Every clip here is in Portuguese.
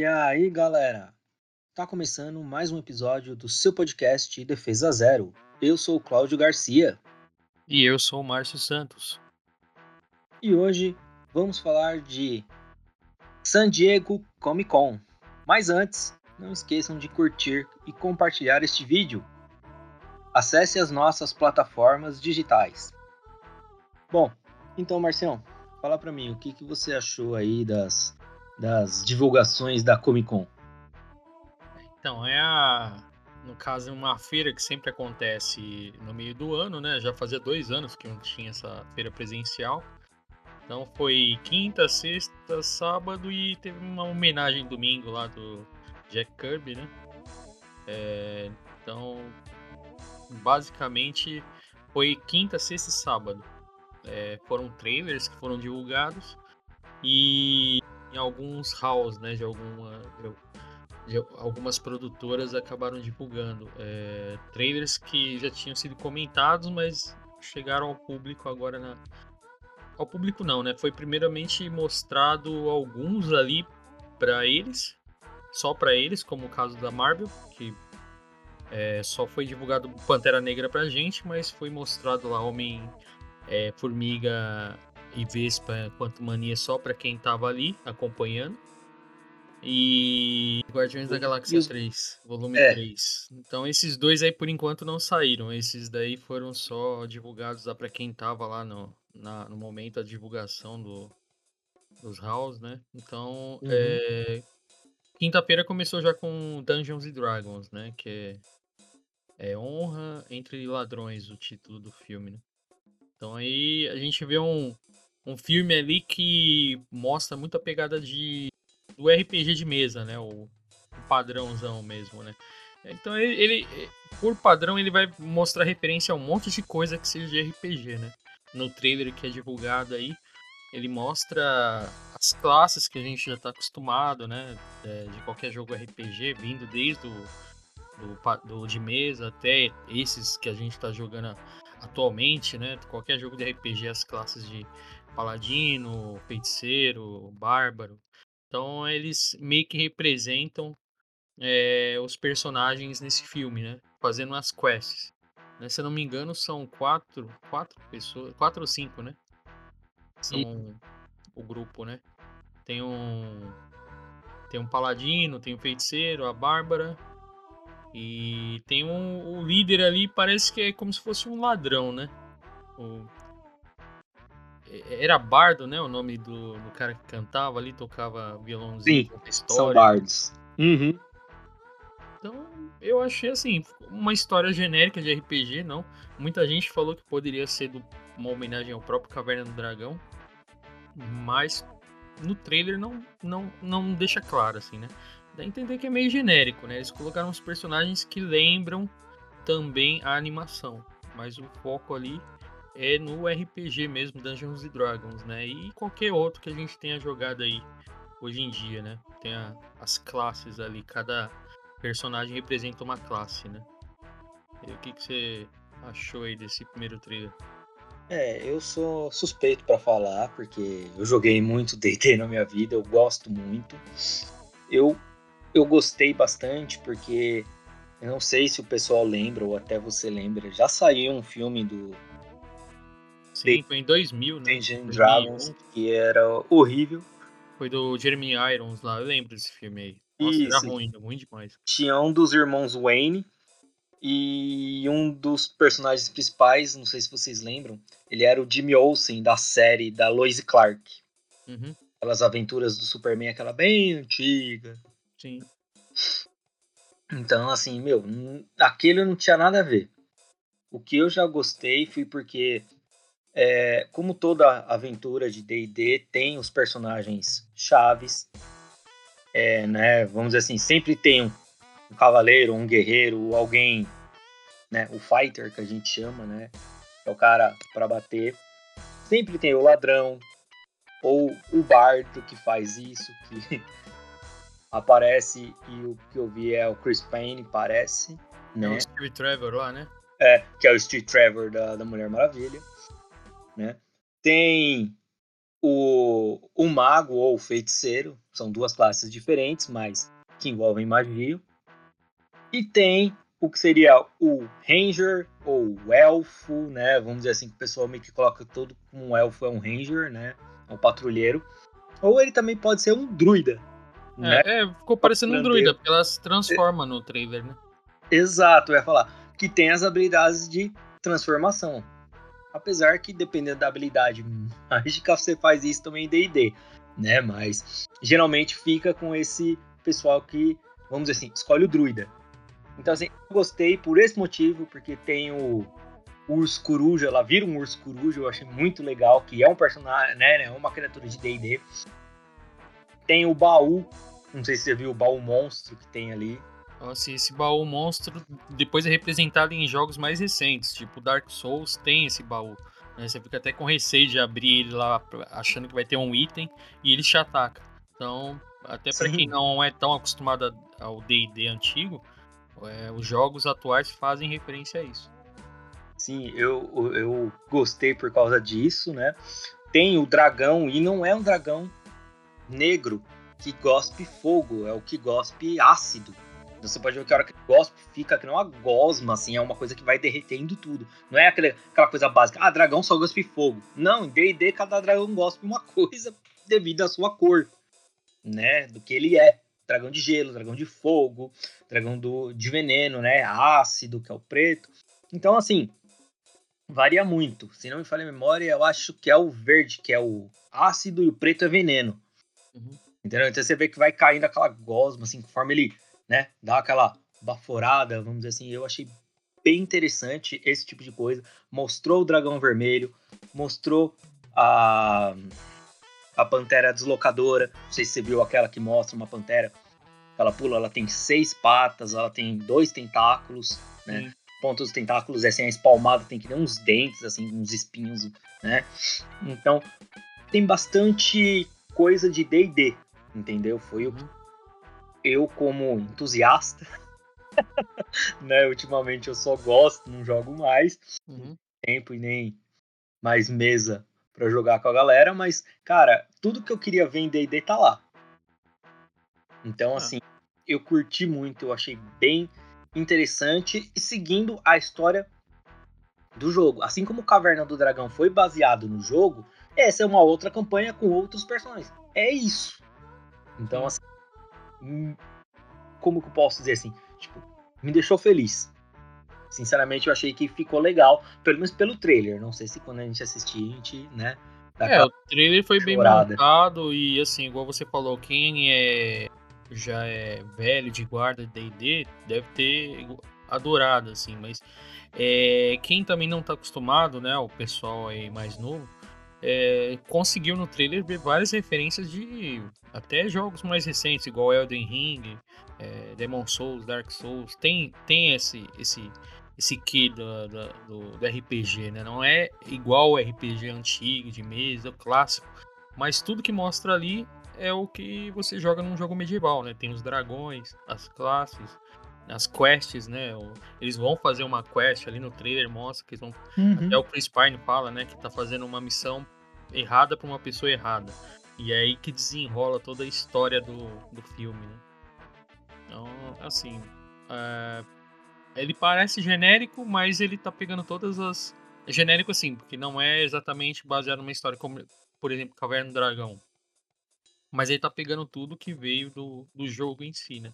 E aí, galera? Tá começando mais um episódio do seu podcast Defesa Zero. Eu sou o Cláudio Garcia. E eu sou o Márcio Santos. E hoje vamos falar de San Diego Comic Con. Mas antes, não esqueçam de curtir e compartilhar este vídeo. Acesse as nossas plataformas digitais. Bom, então, Marcião, fala pra mim, o que, que você achou aí das, das divulgações da Comic Con? Então, é a. No caso, uma feira que sempre acontece no meio do ano, né? Já fazia dois anos que não tinha essa feira presencial. Então foi quinta, sexta, sábado e teve uma homenagem domingo lá do Jack Kirby, né? É, então, basicamente foi quinta, sexta e sábado. É, foram trailers que foram divulgados e em alguns halls, né, de alguma de algumas produtoras acabaram divulgando é, trailers que já tinham sido comentados, mas chegaram ao público agora na ao público não, né? Foi primeiramente mostrado alguns ali para eles, só para eles, como o caso da Marvel, que é, só foi divulgado Pantera Negra pra gente, mas foi mostrado lá Homem é, Formiga e Vespa Quanto Mania só para quem tava ali acompanhando. E Guardiões da Galáxia os... 3, volume é. 3. Então esses dois aí por enquanto não saíram. Esses daí foram só divulgados lá para quem tava lá no, na, no momento da divulgação do, dos House, né? Então, uhum. é, quinta-feira começou já com Dungeons and Dragons, né? Que é, é Honra entre Ladrões, o título do filme, né? Então aí a gente vê um, um filme ali que mostra muita pegada de do RPG de mesa, né? O, o padrãozão mesmo, né? Então ele, ele, por padrão, ele vai mostrar referência a um monte de coisa que seja de RPG, né? No trailer que é divulgado aí, ele mostra as classes que a gente já está acostumado, né? É, de qualquer jogo RPG, vindo desde o do, do, de mesa até esses que a gente está jogando atualmente, né? Qualquer jogo de RPG, as classes de paladino, feiticeiro, bárbaro. Então eles meio que representam é, os personagens nesse filme, né? Fazendo as quests. Né? Se eu não me engano, são quatro, quatro pessoas, quatro ou cinco, né? São e... o grupo, né? Tem um tem um paladino, tem um feiticeiro, a bárbara e tem um o líder ali, parece que é como se fosse um ladrão, né? O, era Bardo, né? O nome do, do cara que cantava ali, tocava violãozinho, Sim, história. São bardos. Uhum. Então, eu achei assim, uma história genérica de RPG, não. Muita gente falou que poderia ser do, uma homenagem ao próprio Caverna do Dragão, mas no trailer não, não, não deixa claro, assim, né? Dá a entender que é meio genérico, né? Eles colocaram os personagens que lembram também a animação, mas o foco ali é no RPG mesmo, Dungeons Dragons, né? E qualquer outro que a gente tenha jogado aí hoje em dia, né? Tem a, as classes ali, cada personagem representa uma classe, né? E o que, que você achou aí desse primeiro trailer? É, eu sou suspeito para falar, porque eu joguei muito D&D na minha vida, eu gosto muito. Eu, eu gostei bastante, porque eu não sei se o pessoal lembra, ou até você lembra, já saiu um filme do Sim, foi em 2000, né? Dungeons Dragons, que era horrível. Foi do Jeremy Irons lá, eu lembro desse filme aí. Nossa, Isso. era ruim, ruim demais. Tinha um dos irmãos Wayne e um dos personagens principais, não sei se vocês lembram, ele era o Jimmy Olsen da série da Lois Clark. Uhum. Aquelas aventuras do Superman, aquela bem antiga. Sim. Então, assim, meu, aquele não tinha nada a ver. O que eu já gostei foi porque é, como toda aventura de D&D tem os personagens chaves, é, né? Vamos dizer assim, sempre tem um, um cavaleiro, um guerreiro, alguém, né? O fighter que a gente chama, né? É o cara para bater. Sempre tem o ladrão ou o bardo que faz isso, que aparece e o que eu vi é o Chris Payne, parece, né? É o Steve Trevor lá, né? É, que é o Steve Trevor da, da Mulher Maravilha né? Tem o, o mago ou o feiticeiro, são duas classes diferentes, mas que envolvem magia. E tem o que seria o ranger ou o elfo, né? Vamos dizer assim, que o pessoal meio que coloca todo como um elfo é um ranger, né? É um patrulheiro. Ou ele também pode ser um druida. É, né? é ficou parecendo um druida, porque ela se transforma é, no trailer, né? Exato, eu ia falar. Que tem as habilidades de transformação. Apesar que, dependendo da habilidade mágica, você faz isso também em DD, né? Mas geralmente fica com esse pessoal que, vamos dizer assim, escolhe o druida. Então, assim, eu gostei por esse motivo, porque tem o urso coruja, ela vira um urso coruja, eu achei muito legal, que é um personagem, né, é uma criatura de D&D. Tem o baú, não sei se você viu o baú monstro que tem ali. Nossa, esse baú monstro depois é representado em jogos mais recentes, tipo Dark Souls tem esse baú. Né? Você fica até com receio de abrir ele lá achando que vai ter um item e ele te ataca. Então, até para quem não é tão acostumado ao D&D antigo, é, os jogos atuais fazem referência a isso. Sim, eu, eu gostei por causa disso, né? Tem o dragão, e não é um dragão negro que gospe fogo, é o que gospe ácido. Você pode ver que a hora que gospe fica que não uma gosma, assim, é uma coisa que vai derretendo tudo. Não é aquela, aquela coisa básica, ah, dragão só gospe fogo. Não, em D&D cada dragão gospe uma coisa devido à sua cor, né? Do que ele é dragão de gelo, dragão de fogo, dragão do, de veneno, né? Ácido, que é o preto. Então, assim, varia muito. Se não me falha a memória, eu acho que é o verde, que é o ácido, e o preto é veneno. Uhum. Entendeu? Então você vê que vai caindo aquela gosma, assim, conforme ele, né, dá aquela baforada, vamos dizer assim. Eu achei bem interessante esse tipo de coisa. Mostrou o dragão vermelho, mostrou a a pantera deslocadora. Não sei se você viu aquela que mostra uma pantera. Ela pula, ela tem seis patas, ela tem dois tentáculos, né? Sim. Pontos dos tentáculos, assim, a espalmada tem que ter uns dentes, assim, uns espinhos, né? Então, tem bastante coisa de D&D, entendeu? Foi o eu como entusiasta, né? Ultimamente eu só gosto, não jogo mais. Uhum. Tempo e nem mais mesa para jogar com a galera, mas, cara, tudo que eu queria ver em D&D tá lá. Então, ah. assim, eu curti muito, eu achei bem interessante e seguindo a história do jogo. Assim como Caverna do Dragão foi baseado no jogo, essa é uma outra campanha com outros personagens. É isso. Então, assim, hum, como que eu posso dizer assim? Tipo, me deixou feliz. Sinceramente, eu achei que ficou legal, pelo menos pelo trailer. Não sei se quando a gente assistir, a gente, né? É, o trailer foi chorada. bem montado e, assim, igual você falou, quem é já é velho de guarda de D&D deve ter adorado, assim, mas é, quem também não tá acostumado, né, o pessoal aí mais novo, é, conseguiu no trailer ver várias referências de até jogos mais recentes, igual Elden Ring, é, Demon Souls, Dark Souls, tem, tem esse, esse esse key do, do, do, RPG, né? Não é igual o RPG antigo, de mesa, clássico, mas tudo que mostra ali é o que você joga num jogo medieval, né? Tem os dragões, as classes, as quests, né? Eles vão fazer uma quest ali no trailer, mostra que eles vão. Uhum. Até o Chris Pine fala, né? Que tá fazendo uma missão errada para uma pessoa errada. E é aí que desenrola toda a história do, do filme, né? Então, assim. É ele parece genérico, mas ele tá pegando todas as. É genérico assim, porque não é exatamente baseado numa história como, por exemplo, Caverna do Dragão. Mas ele tá pegando tudo que veio do, do jogo em si, né?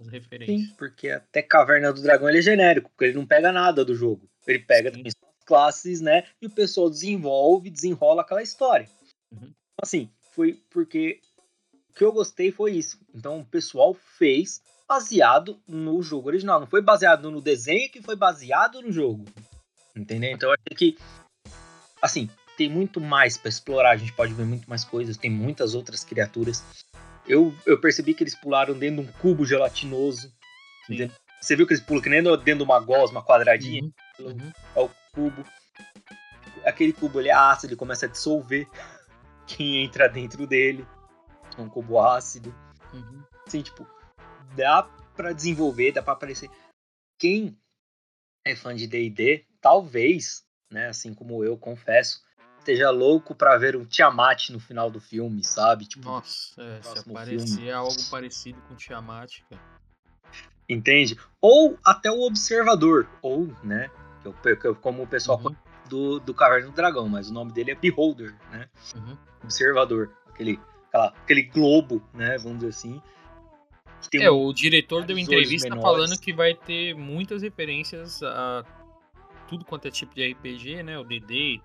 As referências. Sim, porque até Caverna do Dragão ele é genérico, porque ele não pega nada do jogo. Ele pega as classes, né? E o pessoal desenvolve, desenrola aquela história. Uhum. Assim, foi porque o que eu gostei foi isso. Então o pessoal fez baseado no jogo original. Não foi baseado no desenho que foi baseado no jogo. Entendeu? Então eu achei que. Assim, tem muito mais para explorar. A gente pode ver muito mais coisas. Tem muitas outras criaturas. Eu, eu percebi que eles pularam dentro de um cubo gelatinoso. Você viu que eles pulam que nem dentro de uma gosma quadradinha? Uhum. Uhum. É o cubo. Aquele cubo ele é ácido, ele começa a dissolver quem entra dentro dele. É um cubo ácido. Uhum. Assim, tipo, dá para desenvolver, dá para aparecer. Quem é fã de D&D, talvez, né, assim como eu confesso, esteja louco para ver um Tiamat no final do filme, sabe? Tipo, Nossa, é, se aparecer filme. algo parecido com Tiamat, cara. Entende? Ou até o Observador, ou, né? Como o pessoal uhum. do, do Caverna do Dragão, mas o nome dele é Beholder, né? Uhum. Observador, aquele, aquela, aquele globo, né? Vamos dizer assim. é, um, o diretor deu entrevista falando que vai ter muitas referências a tudo quanto é tipo de RPG, né? O DD e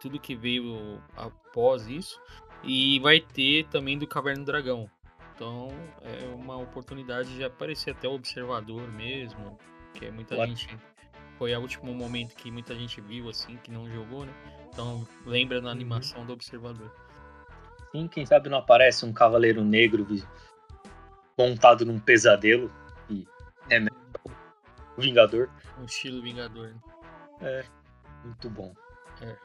tudo que veio após isso. E vai ter também do Caverna do Dragão. Então é uma oportunidade de aparecer até o observador mesmo. Que é muita gente. Foi o último momento que muita gente viu assim, que não jogou, né? Então lembra na uhum. animação uhum. do observador. Sim, quem sabe não aparece um cavaleiro negro montado num pesadelo e é o Vingador. Um estilo Vingador. Né? É, muito bom. É.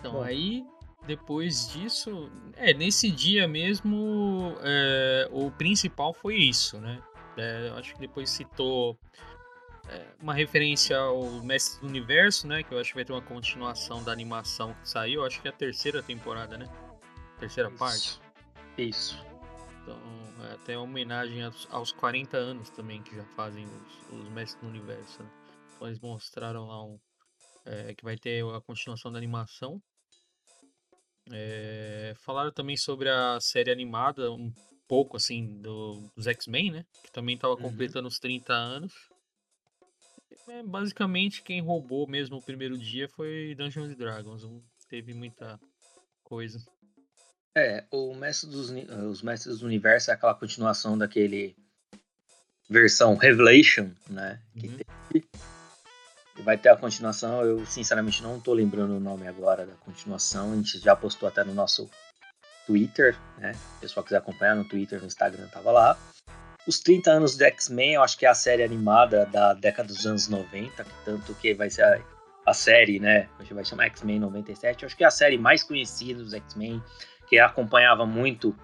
Então, bom. aí, depois disso, é, nesse dia mesmo, é, o principal foi isso, né? É, acho que depois citou é, uma referência ao Mestre do Universo, né? Que eu acho que vai ter uma continuação da animação que saiu. Acho que é a terceira temporada, né? Terceira isso. parte. Isso. Então, é até uma homenagem aos, aos 40 anos também que já fazem os, os Mestres do Universo. Né? eles mostraram lá um, é, que vai ter a continuação da animação. É, falaram também sobre a série animada, um pouco assim, do, dos X-Men, né? Que também estava uhum. completando os 30 anos. É, basicamente, quem roubou mesmo o primeiro dia foi Dungeons Dragons. Não teve muita coisa. É, o Mestre dos, os Mestres do Universo é aquela continuação daquele versão Revelation, né? Que uhum. teve vai ter a continuação. Eu, sinceramente, não tô lembrando o nome agora da continuação. A gente já postou até no nosso Twitter, né? Se o pessoal quiser acompanhar no Twitter, no Instagram, tava lá. Os 30 anos do X-Men, eu acho que é a série animada da década dos anos 90, tanto que vai ser a, a série, né? A gente vai chamar X-Men 97. Eu acho que é a série mais conhecida dos X-Men, que acompanhava muito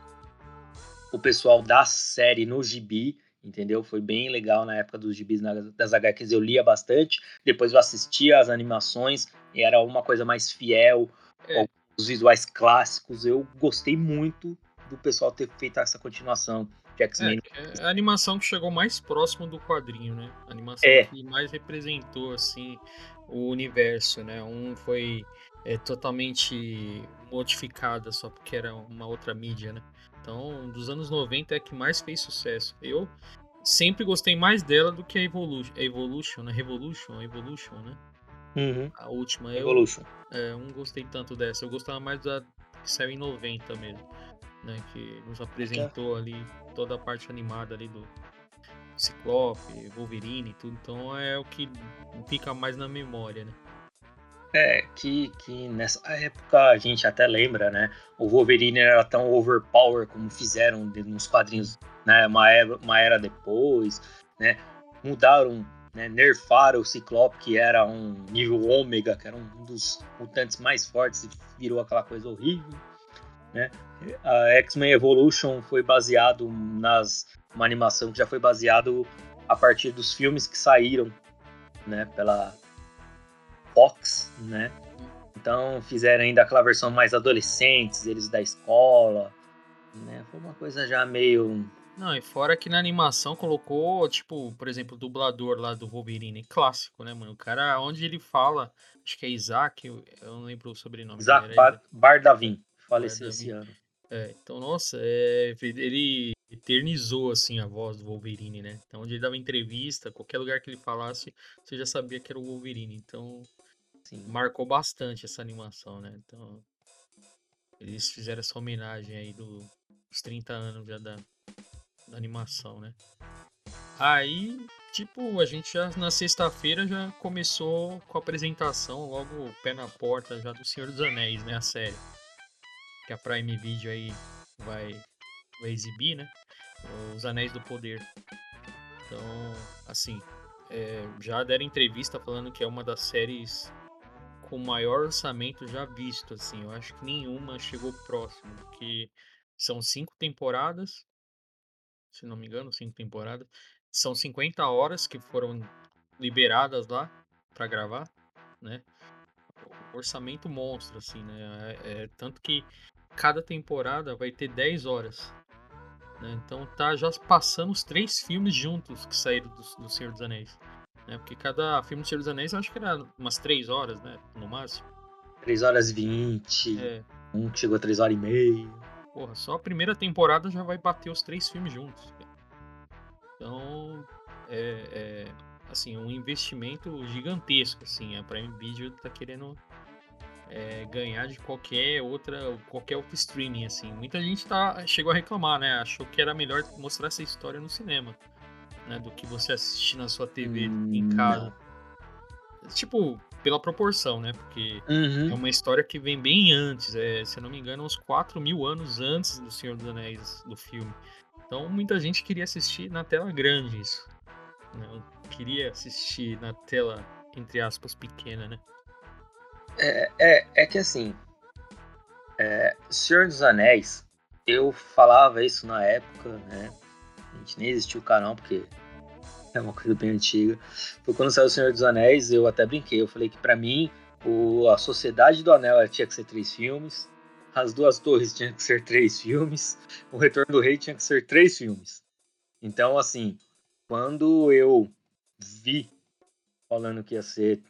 o pessoal da série no gibi entendeu? Foi bem legal na época dos gibis das HQs, eu lia bastante, depois eu assistia as animações e era uma coisa mais fiel, é. os visuais clássicos, eu gostei muito do pessoal ter feito essa continuação de X-Men. É, é a animação que chegou mais próximo do quadrinho, né? A animação é. que mais representou, assim, o universo, né? Um foi é, totalmente modificada só porque era uma outra mídia, né? Então, dos anos 90 é que mais fez sucesso. Eu sempre gostei mais dela do que a Evolution, a Evolution, né? Revolution, Evolution, né? Uhum. A última. Evolution. Eu é, não gostei tanto dessa. Eu gostava mais da que saiu em 90 mesmo, né? Que nos apresentou ali toda a parte animada ali do Ciclope, Wolverine e tudo. Então é o que fica mais na memória, né? É, que, que nessa época a gente até lembra, né? O Wolverine era tão overpower como fizeram nos quadrinhos, né? Uma era, uma era depois, né? Mudaram, né? nerfaram o Ciclope, que era um nível ômega, que era um dos mutantes mais fortes e virou aquela coisa horrível, né? A X-Men Evolution foi baseado nas uma animação que já foi baseado a partir dos filmes que saíram, né? Pela Fox, né? Então fizeram ainda aquela versão mais adolescentes, eles da escola, né? Foi uma coisa já meio não, e fora que na animação colocou, tipo, por exemplo, o dublador lá do Wolverine, clássico, né, mano? O cara, onde ele fala, acho que é Isaac, eu não lembro o sobrenome. Isaac Bar Bardavin, faleceu esse ano. É, então, nossa, é, ele eternizou, assim, a voz do Wolverine, né? Então, onde ele dava entrevista, qualquer lugar que ele falasse, você já sabia que era o Wolverine. Então, Sim. marcou bastante essa animação, né? Então, eles fizeram essa homenagem aí do, dos 30 anos já da, da animação, né? Aí, tipo, a gente já na sexta-feira já começou com a apresentação, logo pé na porta já do Senhor dos Anéis, né? A série. Que a Prime Video aí vai, vai exibir, né? Os Anéis do Poder. Então, assim, é, já deram entrevista falando que é uma das séries com maior orçamento já visto, assim. Eu acho que nenhuma chegou próximo, que são cinco temporadas, se não me engano, cinco temporadas. São 50 horas que foram liberadas lá para gravar, né? orçamento monstro, assim, né? É, é, tanto que cada temporada vai ter 10 horas. Né? Então tá já passando os três filmes juntos que saíram do, do Senhor dos Anéis. Né? Porque cada filme do Senhor dos Anéis eu acho que era umas 3 horas, né? No máximo. 3 horas e 20. É. Um que chegou a 3 horas e meia. Porra, só a primeira temporada já vai bater os três filmes juntos. Então, é, é assim, um investimento gigantesco, assim. A Prime Video tá querendo é, ganhar de qualquer outra, qualquer outro streaming, assim. Muita gente tá, chegou a reclamar, né? Achou que era melhor mostrar essa história no cinema, né? Do que você assistir na sua TV hum, em casa. Não. Tipo, pela proporção, né? Porque uhum. é uma história que vem bem antes, é, se eu não me engano, uns 4 mil anos antes do Senhor dos Anéis, do filme. Então muita gente queria assistir na tela grande isso. Né? Queria assistir na tela, entre aspas, pequena, né? É, é, é que assim, é, Senhor dos Anéis, eu falava isso na época, né? Nem existiu o canal, porque é uma coisa bem antiga. Foi quando saiu o Senhor dos Anéis, eu até brinquei. Eu falei que para mim, o, a Sociedade do Anel tinha que ser três filmes, as Duas Torres tinha que ser três filmes, o Retorno do Rei tinha que ser três filmes. Então, assim, quando eu vi falando que ia ser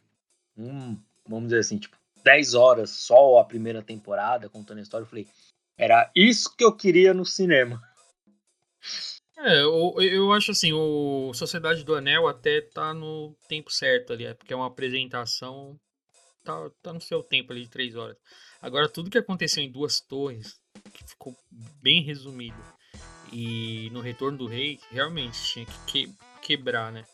um, vamos dizer assim, tipo, 10 horas só a primeira temporada contando a história, eu falei, era isso que eu queria no cinema. É, eu, eu acho assim, o Sociedade do Anel até tá no tempo certo ali, é porque é uma apresentação, tá, tá no seu tempo ali de três horas. Agora, tudo que aconteceu em Duas Torres, que ficou bem resumido, e no Retorno do Rei, realmente tinha que, que quebrar, né?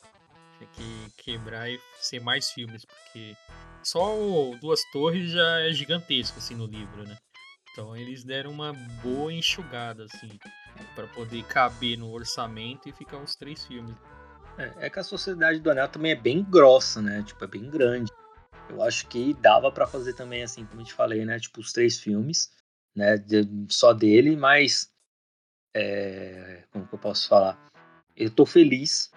Tinha que quebrar e ser mais filmes, porque só Duas Torres já é gigantesco, assim, no livro, né? Então eles deram uma boa enxugada, assim para poder caber no orçamento e ficar uns três filmes. É, é, que a Sociedade do Anel também é bem grossa, né? Tipo, é bem grande. Eu acho que dava para fazer também, assim, como eu te falei, né? Tipo, os três filmes, né? De, só dele, mas. É, como que eu posso falar? Eu tô feliz,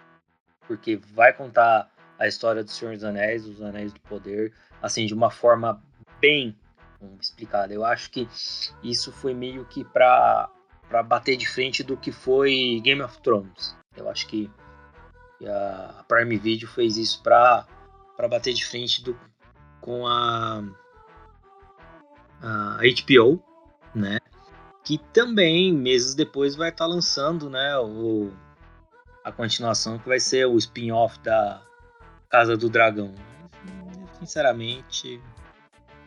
porque vai contar a história do Senhor dos Anéis, dos Anéis do Poder, assim, de uma forma bem explicada. Eu acho que isso foi meio que para para bater de frente do que foi Game of Thrones. Eu acho que a Prime Video fez isso para para bater de frente do, com a, a HBO, né? Que também meses depois vai estar tá lançando, né? O, a continuação que vai ser o spin-off da Casa do Dragão. Sinceramente,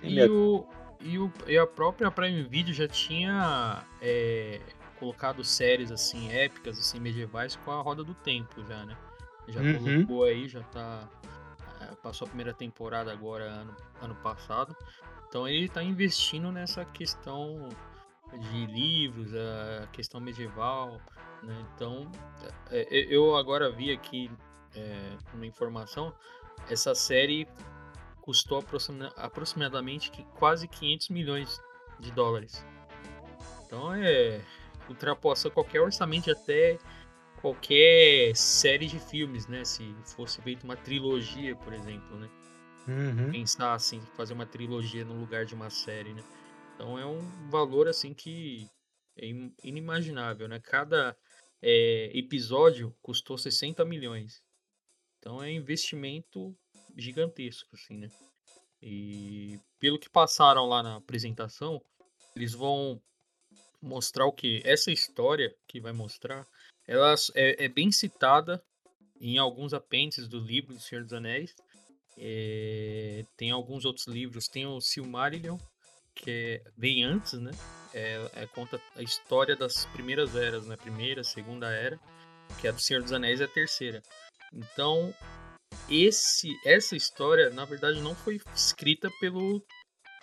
e o, e, o, e a própria Prime Video já tinha é, colocado séries assim épicas, assim medievais com a Roda do Tempo já, né? Já uhum. colocou aí, já tá é, passou a primeira temporada agora ano, ano passado. Então ele está investindo nessa questão de livros, a questão medieval, né? Então é, é eu agora vi aqui é, uma informação, essa série custou aproximadamente quase 500 milhões de dólares. Então é ultrapassa qualquer orçamento até qualquer série de filmes, né? Se fosse feita uma trilogia, por exemplo, né? Uhum. Pensar assim, fazer uma trilogia no lugar de uma série, né? Então é um valor assim que é inimaginável, né? Cada é, episódio custou 60 milhões. Então é investimento gigantesco, assim, né? E pelo que passaram lá na apresentação, eles vão mostrar o que? Essa história que vai mostrar, ela é, é, bem citada em alguns apêndices do livro do Senhor dos Anéis. É, tem alguns outros livros, tem o Silmarillion, que é, vem antes, né? É, é, conta a história das primeiras eras, né? Primeira, segunda era, que é do Senhor dos Anéis é a terceira. Então, esse essa história, na verdade, não foi escrita pelo,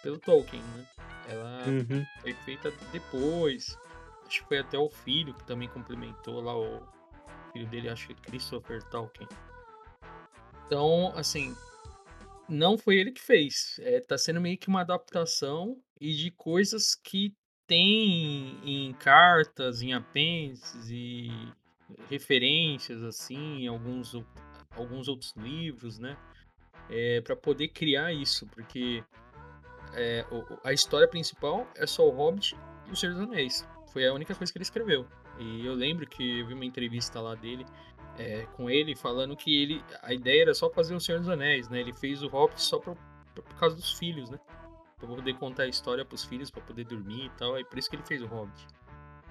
pelo Tolkien, né? Ela uhum. foi feita depois. Acho que foi até o filho que também complementou lá o filho dele, acho que Christopher Tolkien. Então, assim, não foi ele que fez. É, tá sendo meio que uma adaptação e de coisas que tem em cartas, em apêndices e referências assim, em alguns alguns outros livros, né? É, para poder criar isso, porque é, a história principal é só o Hobbit e o Senhor dos Anéis. Foi a única coisa que ele escreveu. E eu lembro que eu vi uma entrevista lá dele, é, com ele, falando que ele, a ideia era só fazer o Senhor dos Anéis, né? Ele fez o Hobbit só por, por causa dos filhos, né? Pra poder contar a história pros filhos, para poder dormir e tal. É por isso que ele fez o Hobbit.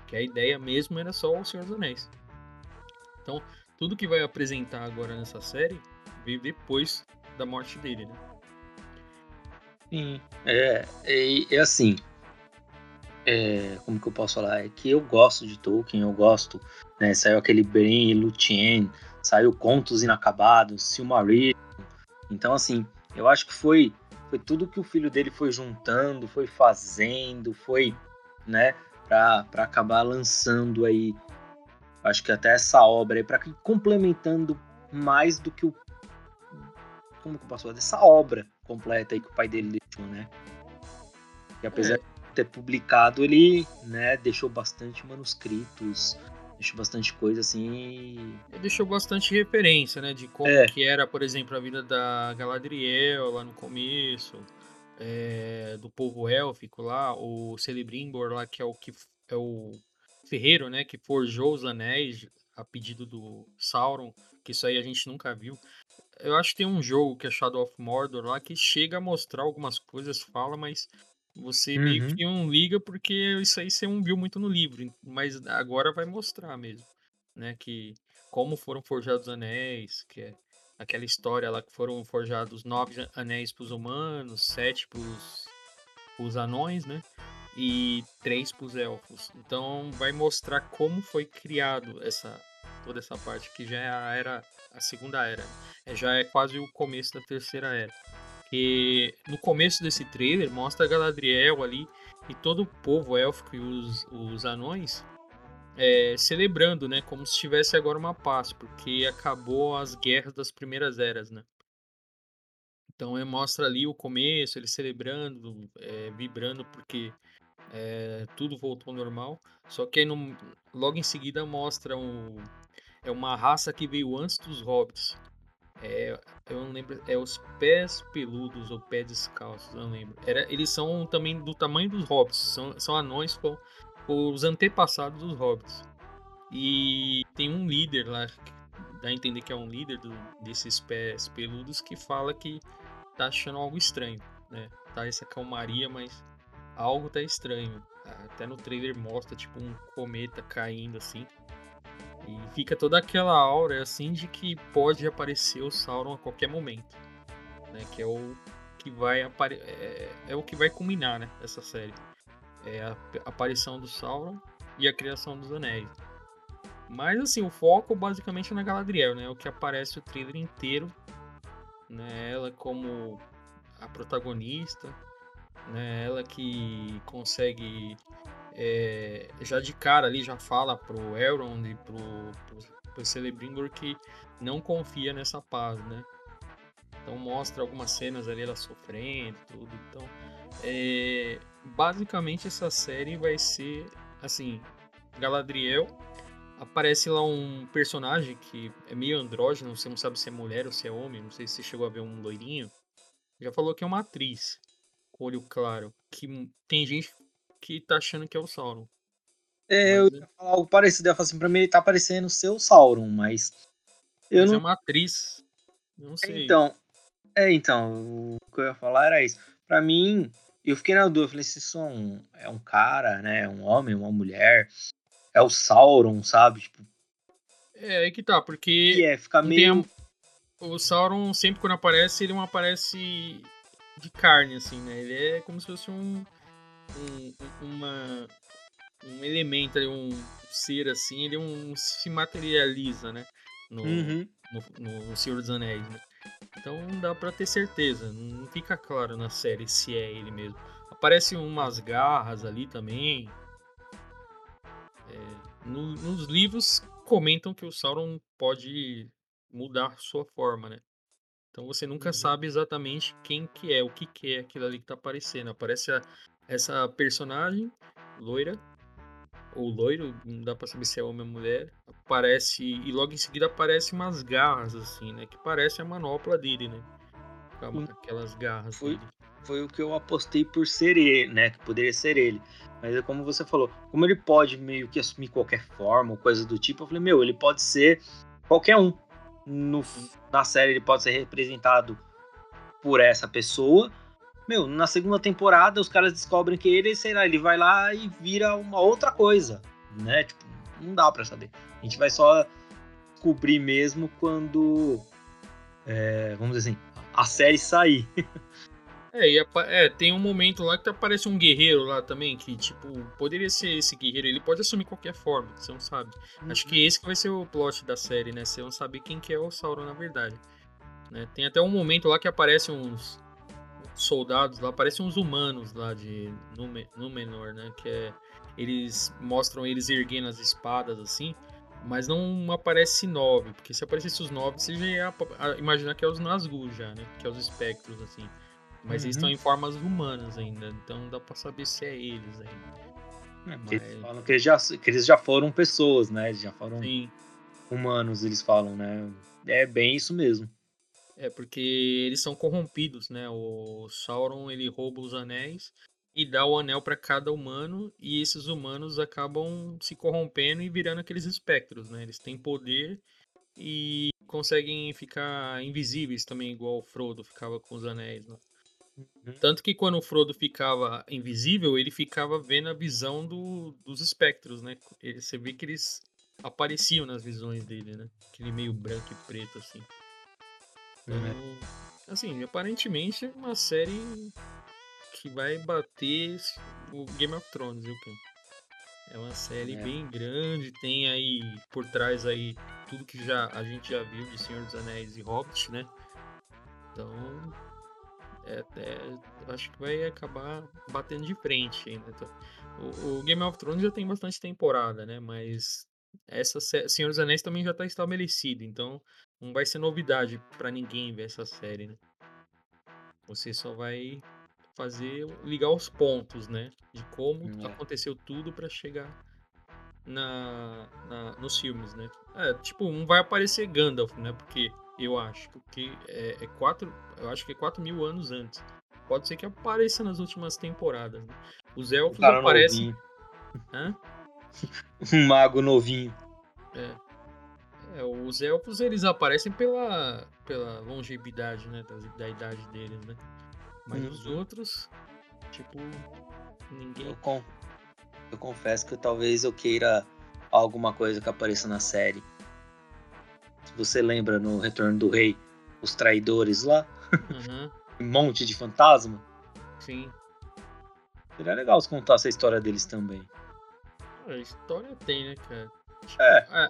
Que a ideia mesmo era só o Senhor dos Anéis. Então, tudo que vai apresentar agora nessa série veio depois da morte dele, né? Sim, é, é, é assim. É, como que eu posso falar? É que eu gosto de Tolkien, eu gosto. Né, saiu aquele Beren e Lúthien, saiu Contos Inacabados, Silmarillion. Então, assim, eu acho que foi, foi tudo que o filho dele foi juntando, foi fazendo, foi, né, para acabar lançando aí Acho que até essa obra aí, para complementando mais do que o. Como que eu posso falar? Dessa obra completa aí que o pai dele deixou, né? E apesar é. de ter publicado, ele né, deixou bastante manuscritos, deixou bastante coisa assim. Ele deixou bastante referência, né? De como é. que era, por exemplo, a vida da Galadriel lá no começo, é, do povo élfico lá, o Celebrimbor lá, que é o que é o ferreiro, né, que forjou os anéis a pedido do Sauron, que isso aí a gente nunca viu. Eu acho que tem um jogo que é Shadow of Mordor lá que chega a mostrar algumas coisas, fala, mas você uhum. meio que não liga porque isso aí você não viu muito no livro, mas agora vai mostrar mesmo, né, que como foram forjados os anéis, que é aquela história lá que foram forjados nove anéis para os humanos, sete para os anões, né? E três para os elfos. Então vai mostrar como foi criado essa toda essa parte que já é a era a segunda era, é, já é quase o começo da terceira era. E no começo desse trailer mostra Galadriel ali e todo o povo élfico e os, os anões é, celebrando, né, como se tivesse agora uma paz, porque acabou as guerras das primeiras eras, né? Então é, mostra ali o começo, eles celebrando, é, vibrando, porque é, tudo voltou ao normal. Só que aí no, logo em seguida mostra um, é uma raça que veio antes dos hobbits. É, eu não lembro, é os pés peludos ou pés descalços, não lembro. Era, eles são também do tamanho dos hobbits, são, são anões com os antepassados dos hobbits. E tem um líder lá, dá a entender que é um líder do, desses pés peludos, que fala que tá achando algo estranho, né? Tá essa calmaria, mas algo tá estranho. Até no trailer mostra tipo um cometa caindo assim. E fica toda aquela aura assim de que pode aparecer o Sauron a qualquer momento. Né? Que é o que vai apare... é, é o que vai culminar, né, essa série. É a aparição do Sauron e a criação dos anéis. Mas assim, o foco basicamente é na Galadriel, né? O que aparece o trailer inteiro, né? Ela como a protagonista, né? Ela que consegue é, já de cara ali já fala pro Elrond e pro, pro, pro Celebrimbor que não confia nessa paz, né? Então mostra algumas cenas ali ela sofrendo tudo. Então, é, basicamente essa série vai ser assim, Galadriel aparece lá um personagem que é meio andrógeno, você não sabe se é mulher ou se é homem, não sei se você chegou a ver um loirinho. Já falou que é uma atriz olho claro. Que tem gente que tá achando que é o Sauron. É, mas, eu ia falar algo parecido. Eu falo assim, pra mim ele tá parecendo ser o Sauron, mas. Eu mas não... é uma atriz. Não sei. Então, é, então, o que eu ia falar era isso. Pra mim, eu fiquei na dúvida, eu falei, se isso é um, é um cara, né? Um homem, uma mulher. É o Sauron, sabe? Tipo, é, aí que tá, porque. E é, fica meio. O Sauron, sempre quando aparece, ele não aparece de carne, assim, né? Ele é como se fosse um, um uma, um elemento, um ser, assim, ele um, se materializa, né? No, uhum. no, no, Senhor dos Anéis, né? Então não dá pra ter certeza, não fica claro na série se é ele mesmo. Aparecem umas garras ali também. É, no, nos livros comentam que o Sauron pode mudar sua forma, né? Então você nunca uhum. sabe exatamente quem que é, o que que é aquilo ali que tá aparecendo. Aparece a, essa personagem loira ou loiro, não dá para saber se é homem ou mulher. Aparece e logo em seguida aparece umas garras assim, né, que parece a manopla dele, né? Aquelas garras foi, dele. foi o que eu apostei por ser ele, né? Que poderia ser ele. Mas é como você falou, como ele pode meio que assumir qualquer forma ou coisa do tipo, eu falei, meu, ele pode ser qualquer um. No, na série ele pode ser representado por essa pessoa. Meu, na segunda temporada os caras descobrem que ele, sei lá, ele vai lá e vira uma outra coisa, né? Tipo, não dá para saber. A gente vai só descobrir mesmo quando, é, vamos dizer assim, a série sair. É, e é, tem um momento lá que aparece um guerreiro lá também, que, tipo, poderia ser esse guerreiro, ele pode assumir qualquer forma, você não sabe. Uhum. Acho que esse que vai ser o plot da série, né? Você não saber quem que é o Sauron na verdade. Né? Tem até um momento lá que aparecem uns soldados lá, aparecem uns humanos lá de Númenor, né? Que é. Eles mostram eles erguendo as espadas assim, mas não aparece nove, porque se aparecesse os nove, você já ia imaginar que é os Nazgûl já, né? Que é os espectros, assim. Mas uhum. eles estão em formas humanas ainda, então não dá pra saber se é eles ainda. É, Mas... Eles falam que eles, já, que eles já foram pessoas, né? Eles já foram Sim. humanos, eles falam, né? É bem isso mesmo. É, porque eles são corrompidos, né? O Sauron, ele rouba os anéis e dá o anel para cada humano e esses humanos acabam se corrompendo e virando aqueles espectros, né? Eles têm poder e conseguem ficar invisíveis também, igual o Frodo ficava com os anéis, né? Uhum. Tanto que quando o Frodo ficava invisível, ele ficava vendo a visão do, dos espectros, né? Ele, você vê que eles apareciam nas visões dele, né? Aquele meio branco e preto, assim. Então, uhum. assim, aparentemente é uma série que vai bater o Game of Thrones, viu, Ken? É uma série é. bem grande, tem aí por trás aí tudo que já a gente já viu de Senhor dos Anéis e Hobbit, né? Então, é, é, acho que vai acabar batendo de frente ainda. Então, o, o, Game of Thrones já tem bastante temporada, né? Mas essa Senhor dos Anéis também já está estabelecido, então não vai ser novidade para ninguém ver essa série, né? Você só vai fazer ligar os pontos, né? De como é. aconteceu tudo para chegar na, na, nos filmes, né? É, tipo, não vai aparecer Gandalf, né? Porque eu acho que é, é quatro, eu acho que é 4 mil anos antes. Pode ser que apareça nas últimas temporadas. Né? Os elfos aparecem. Hã? um mago novinho. É. é. Os elfos eles aparecem pela, pela longevidade, né? Da, da idade deles, né? Mas uhum. os outros, tipo, ninguém. Eu, eu confesso que talvez eu queira alguma coisa que apareça na série você lembra no Retorno do Rei, os traidores lá? Uhum. um monte de fantasma? Sim. Seria legal se contar essa história deles também. A história tem, né, cara? Tipo, é. é.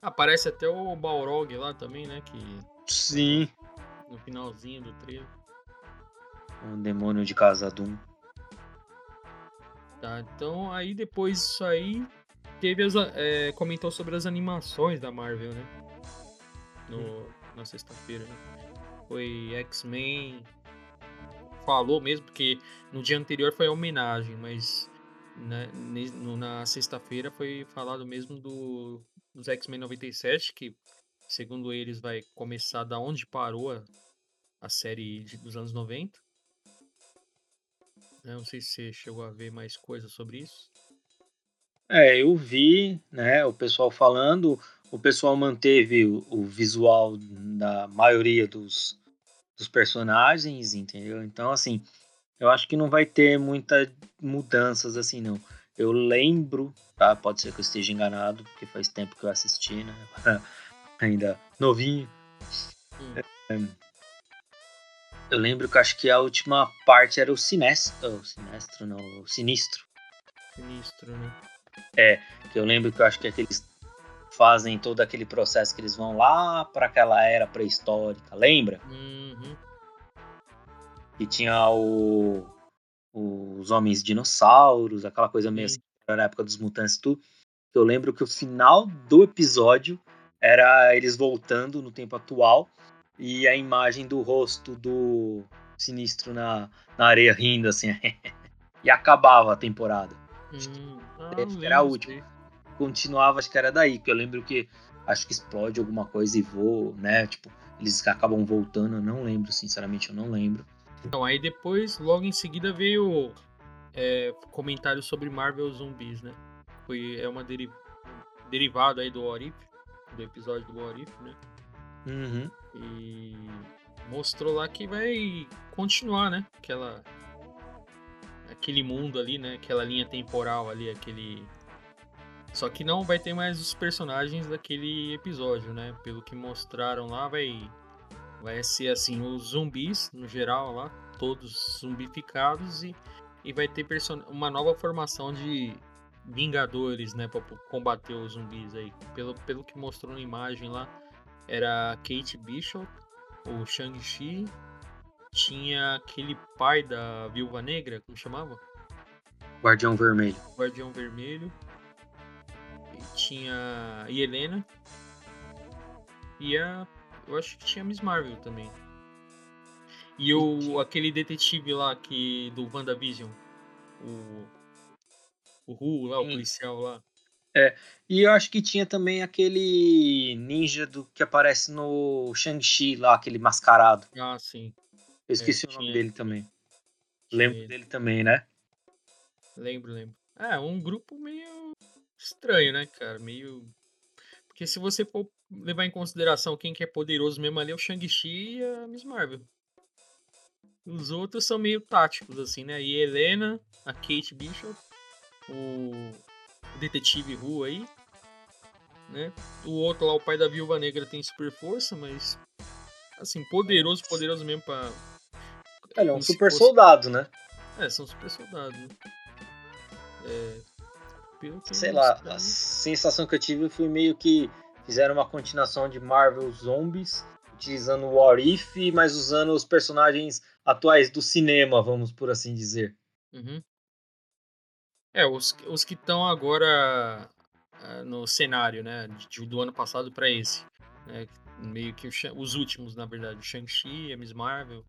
Aparece até o Balrog lá também, né? Que. Sim. No finalzinho do trailer. Um demônio de Casadum. Tá, então aí depois disso aí teve as, é, comentou sobre as animações da Marvel, né? No. Na sexta-feira, né? Foi X-Men. Falou mesmo, porque no dia anterior foi homenagem, mas né, na sexta-feira foi falado mesmo do, dos X-Men 97, que segundo eles vai começar da onde parou a, a série de, dos anos 90. Eu não sei se você chegou a ver mais coisas sobre isso. É, eu vi, né, o pessoal falando, o pessoal manteve o, o visual da maioria dos, dos personagens, entendeu? Então, assim, eu acho que não vai ter muitas mudanças assim, não. Eu lembro, tá? Pode ser que eu esteja enganado, porque faz tempo que eu assisti, né? Ainda novinho. É, eu lembro que acho que a última parte era o sinestro. O sinestro, não, o sinistro. Sinistro, né? É, que eu lembro que eu acho que aqueles fazem todo aquele processo que eles vão lá para aquela era pré-histórica, lembra? Uhum. E tinha o, os homens dinossauros, aquela coisa meio assim, na época dos mutantes e tudo. Eu lembro que o final do episódio era eles voltando no tempo atual e a imagem do rosto do sinistro na, na areia rindo assim. e acabava a temporada. Hum. acho que era a última. Continuava, acho que era daí, que eu lembro que acho que explode alguma coisa e voa, né? Tipo, eles acabam voltando, eu não lembro, sinceramente, eu não lembro. Então, aí depois, logo em seguida, veio é, comentário sobre Marvel Zumbis, né? Foi, é uma deri derivado aí do What If, do episódio do What If, né? Uhum. E mostrou lá que vai continuar, né? Aquela aquele mundo ali, né? Aquela linha temporal ali, aquele só que não vai ter mais os personagens daquele episódio, né? Pelo que mostraram lá, vai vai ser assim os zumbis no geral lá, todos zumbificados e, e vai ter uma nova formação de vingadores, né, para combater os zumbis aí. Pelo pelo que mostrou na imagem lá, era Kate Bishop, o Shang-Chi, tinha aquele pai da Viúva Negra, como chamava? Guardião Vermelho. Guardião Vermelho. E tinha Helena. E a. Eu acho que tinha Miss Marvel também. E o, aquele detetive lá que. do WandaVision. O. O Ru lá, o policial lá. É, e eu acho que tinha também aquele ninja do que aparece no Shang-Chi lá, aquele mascarado. Ah, sim. Eu esqueci é, o nome dele também. Lembro ele. dele também, né? Lembro, lembro. É, um grupo meio estranho, né, cara? Meio. Porque se você for levar em consideração quem que é poderoso mesmo ali é o Shang-Chi e a Miss Marvel. Os outros são meio táticos, assim, né? E a Helena, a Kate Bishop, o detetive Ru aí, né? O outro lá, o pai da Viúva Negra, tem super força, mas assim, poderoso, poderoso mesmo pra. Ele é um super fosse... soldado, né? É, são super soldados, né? É... Sei lá, a sensação que eu tive foi meio que fizeram uma continuação de Marvel Zombies, utilizando o What If, mas usando os personagens atuais do cinema, vamos por assim dizer. Uhum. É, os, os que estão agora uh, no cenário, né, de, do ano passado para esse, né, meio que os últimos, na verdade, Shang-Chi, Miss Marvel,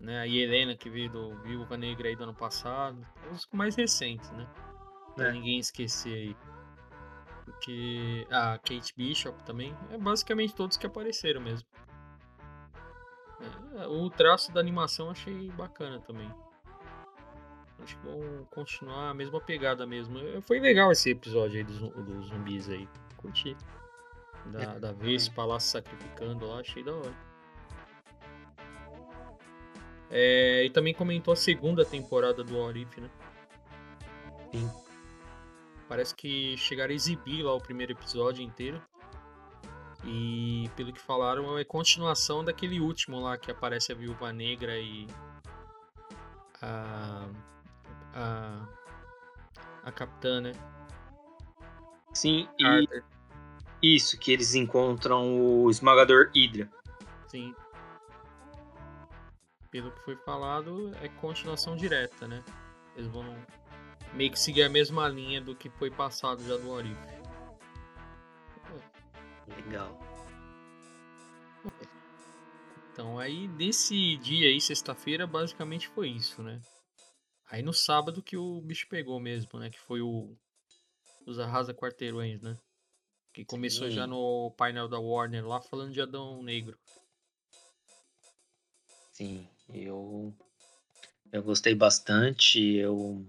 né, a Helena que veio do Viúva Negra aí do ano passado, os mais recentes, né, pra é. ninguém esquecer aí. Porque a Kate Bishop também, é basicamente todos que apareceram mesmo. É, o traço da animação achei bacana também. Acho que vão continuar a mesma pegada mesmo. Foi legal esse episódio aí dos, dos zumbis aí. Curti. Da, é, da Vespa lá se sacrificando lá, achei da hora. É, e também comentou a segunda temporada do Orif, né? Sim. Parece que chegaram a exibir lá o primeiro episódio inteiro. E pelo que falaram, é continuação daquele último lá que aparece a Viúva Negra e a a, a capitã, né? Sim, e isso, que eles encontram o esmagador Hydra. Sim. Pelo que foi falado, é continuação direta, né? Eles vão meio que seguir a mesma linha do que foi passado já do Orif. Legal. Então aí desse dia aí, sexta-feira, basicamente foi isso, né? Aí no sábado que o bicho pegou mesmo, né? Que foi o os Arrasa Quarteirões, né? Que começou Sim. já no painel da Warner lá falando de Adão Negro. Sim, eu eu gostei bastante, eu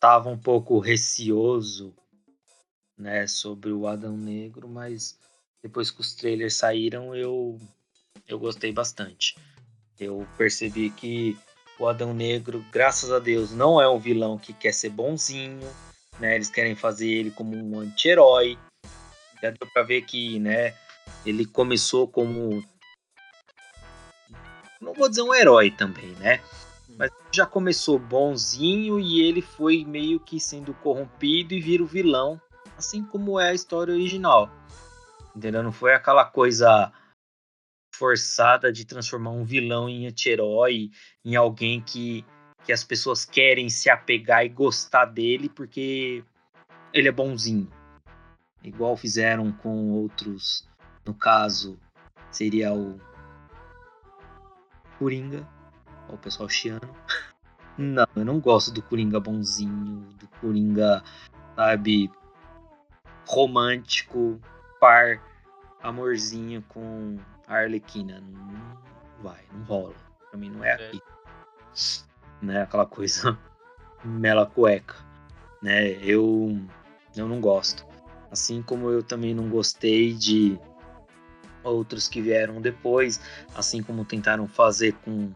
tava um pouco receoso, né, sobre o Adão Negro, mas depois que os trailers saíram, eu eu gostei bastante. Eu percebi que o Adão Negro, graças a Deus, não é um vilão que quer ser bonzinho, né? Eles querem fazer ele como um anti-herói. Já deu pra ver que, né, ele começou como não vou dizer um herói também, né? Mas já começou bonzinho e ele foi meio que sendo corrompido e vira o vilão, assim como é a história original. Entendeu? Não foi aquela coisa forçada de transformar um vilão em anti-herói, em alguém que, que as pessoas querem se apegar e gostar dele porque ele é bonzinho. Igual fizeram com outros, no caso, seria o Coringa, o pessoal chiano. Não, eu não gosto do Coringa bonzinho, do Coringa, sabe, romântico, par, amorzinho com a Arlequina. Não vai, não rola. Pra mim não é, aqui. Né? Aquela coisa mela cueca. Né? Eu, eu não gosto. Assim como eu também não gostei de outros que vieram depois, assim como tentaram fazer com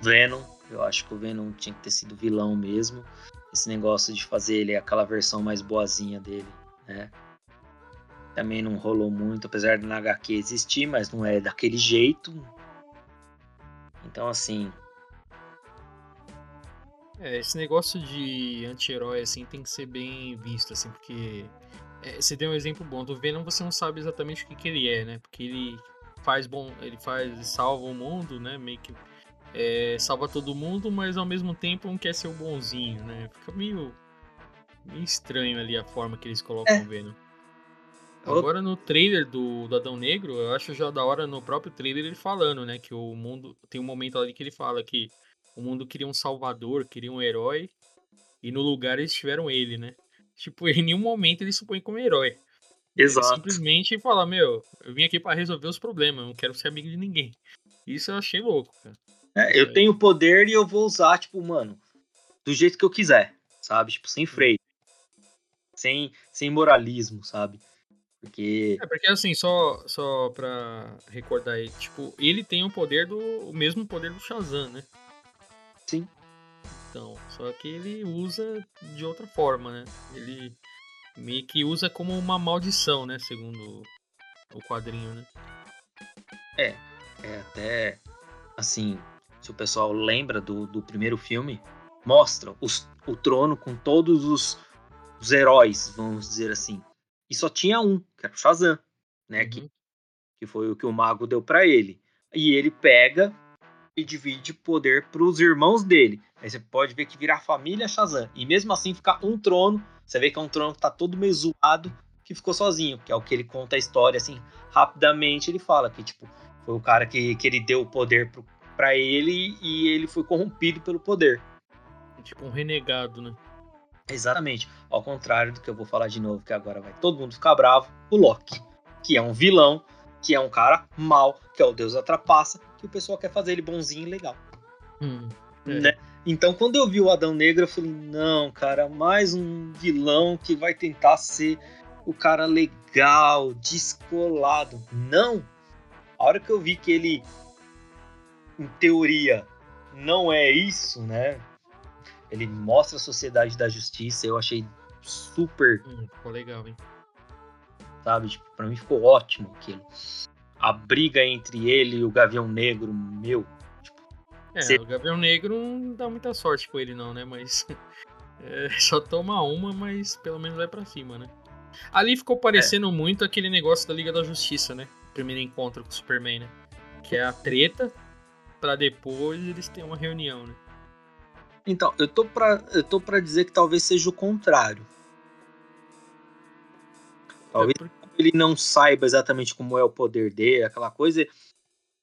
Venom. Eu acho que o Venom tinha que ter sido vilão mesmo. Esse negócio de fazer ele aquela versão mais boazinha dele, né? Também não rolou muito, apesar do HQ existir, mas não é daquele jeito. Então, assim. É, esse negócio de anti-herói, assim, tem que ser bem visto, assim, porque é, você deu um exemplo bom. Do Venom você não sabe exatamente o que, que ele é, né? Porque ele faz bom. Ele faz. salva o mundo, né? Meio que. É, salva todo mundo, mas ao mesmo tempo não quer ser o bonzinho, né? Fica meio. meio estranho ali a forma que eles colocam é. o Venom. Agora no trailer do, do Adão Negro, eu acho já da hora no próprio trailer ele falando, né? Que o mundo. Tem um momento ali que ele fala que o mundo queria um salvador, queria um herói. E no lugar eles tiveram ele, né? Tipo, em nenhum momento ele se põe como herói. Exato. Ele simplesmente fala, meu, eu vim aqui para resolver os problemas, eu não quero ser amigo de ninguém. Isso eu achei louco, cara. É, eu tenho poder e eu vou usar, tipo, mano, do jeito que eu quiser, sabe? Tipo, sem freio. Sem, sem moralismo, sabe? Porque. É, porque assim, só, só pra recordar aí, tipo, ele tem o poder do. o mesmo poder do Shazam, né? Sim. Só que ele usa de outra forma, né? Ele meio que usa como uma maldição, né? Segundo o quadrinho, né? É, é até assim, se o pessoal lembra do, do primeiro filme, mostra os, o trono com todos os, os heróis, vamos dizer assim. E só tinha um, que era o Shazam, né? Uhum. Que, que foi o que o mago deu para ele. E ele pega e divide poder para os irmãos dele. Aí você pode ver que vira a família Shazam. E mesmo assim fica um trono. Você vê que é um trono que tá todo meio zoado, que ficou sozinho. Que é o que ele conta a história, assim, rapidamente. Ele fala que, tipo, foi o cara que, que ele deu o poder para ele e ele foi corrompido pelo poder. Tipo um renegado, né? Exatamente. Ao contrário do que eu vou falar de novo, que agora vai todo mundo ficar bravo, o Loki, que é um vilão, que é um cara mal, que é o deus da trapaça, que o pessoal quer fazer ele bonzinho e legal. Hum, é. né? Então, quando eu vi o Adão Negro, eu falei: não, cara, mais um vilão que vai tentar ser o cara legal, descolado. Não! A hora que eu vi que ele, em teoria, não é isso, né? Ele mostra a sociedade da justiça, eu achei super. Hum, ficou legal, hein? Sabe? Tipo, pra mim ficou ótimo aquilo a briga entre ele e o Gavião Negro, meu. Tipo, é, você... o Gavião Negro não dá muita sorte com ele, não, né? Mas. É, só toma uma, mas pelo menos vai para cima, né? Ali ficou parecendo é. muito aquele negócio da Liga da Justiça, né? Primeiro encontro com o Superman, né? Que é a treta para depois eles terem uma reunião, né? Então, eu tô pra, eu tô pra dizer que talvez seja o contrário. Talvez é ele não saiba exatamente como é o poder dele, aquela coisa,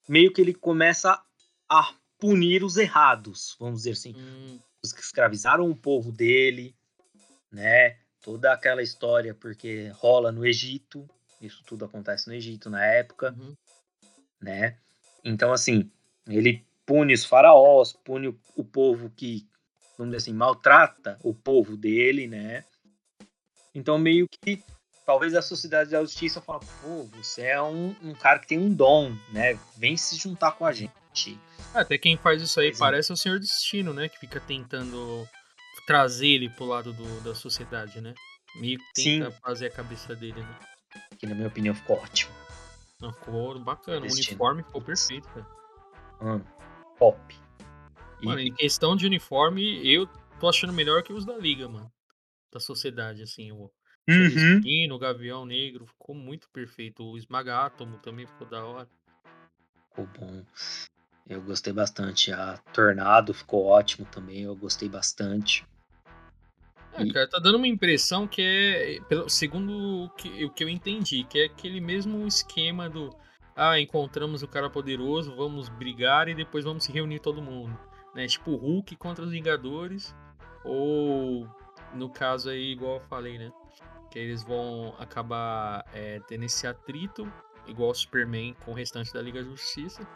meio que ele começa a punir os errados, vamos dizer assim. Hum. Os que escravizaram o povo dele, né? Toda aquela história, porque rola no Egito, isso tudo acontece no Egito na época, uhum. né? Então, assim, ele pune os faraós, pune o, o povo que, vamos dizer assim, maltrata o povo dele, né? Então, meio que talvez a sociedade da justiça fala, pô, você é um, um, cara que tem um dom, né? Vem se juntar com a gente. É, até quem faz isso aí parece o Senhor Destino, né? Que fica tentando trazer ele pro lado do, da sociedade, né? Que tenta Sim. fazer a cabeça dele, né? Que na minha opinião ficou ótimo. Não, ficou bacana. Destino. O uniforme ficou perfeito, cara. Mano, top. E... Mano, em questão de uniforme, eu tô achando melhor que os da Liga, mano. Da sociedade, assim. O, Uhum. o Gavião Negro, ficou muito perfeito. O Esmagátomo também ficou da hora. Ficou bom. Eu gostei bastante. A Tornado ficou ótimo também, eu gostei bastante. É, e... cara, tá dando uma impressão que é, pelo, segundo o que, o que eu entendi, que é aquele mesmo esquema do ah, encontramos o cara poderoso, vamos brigar e depois vamos se reunir todo mundo. Né? Tipo Hulk contra os Vingadores, ou no caso aí, igual eu falei, né? Que eles vão acabar é, tendo esse atrito, igual o Superman com o restante da Liga da Justiça.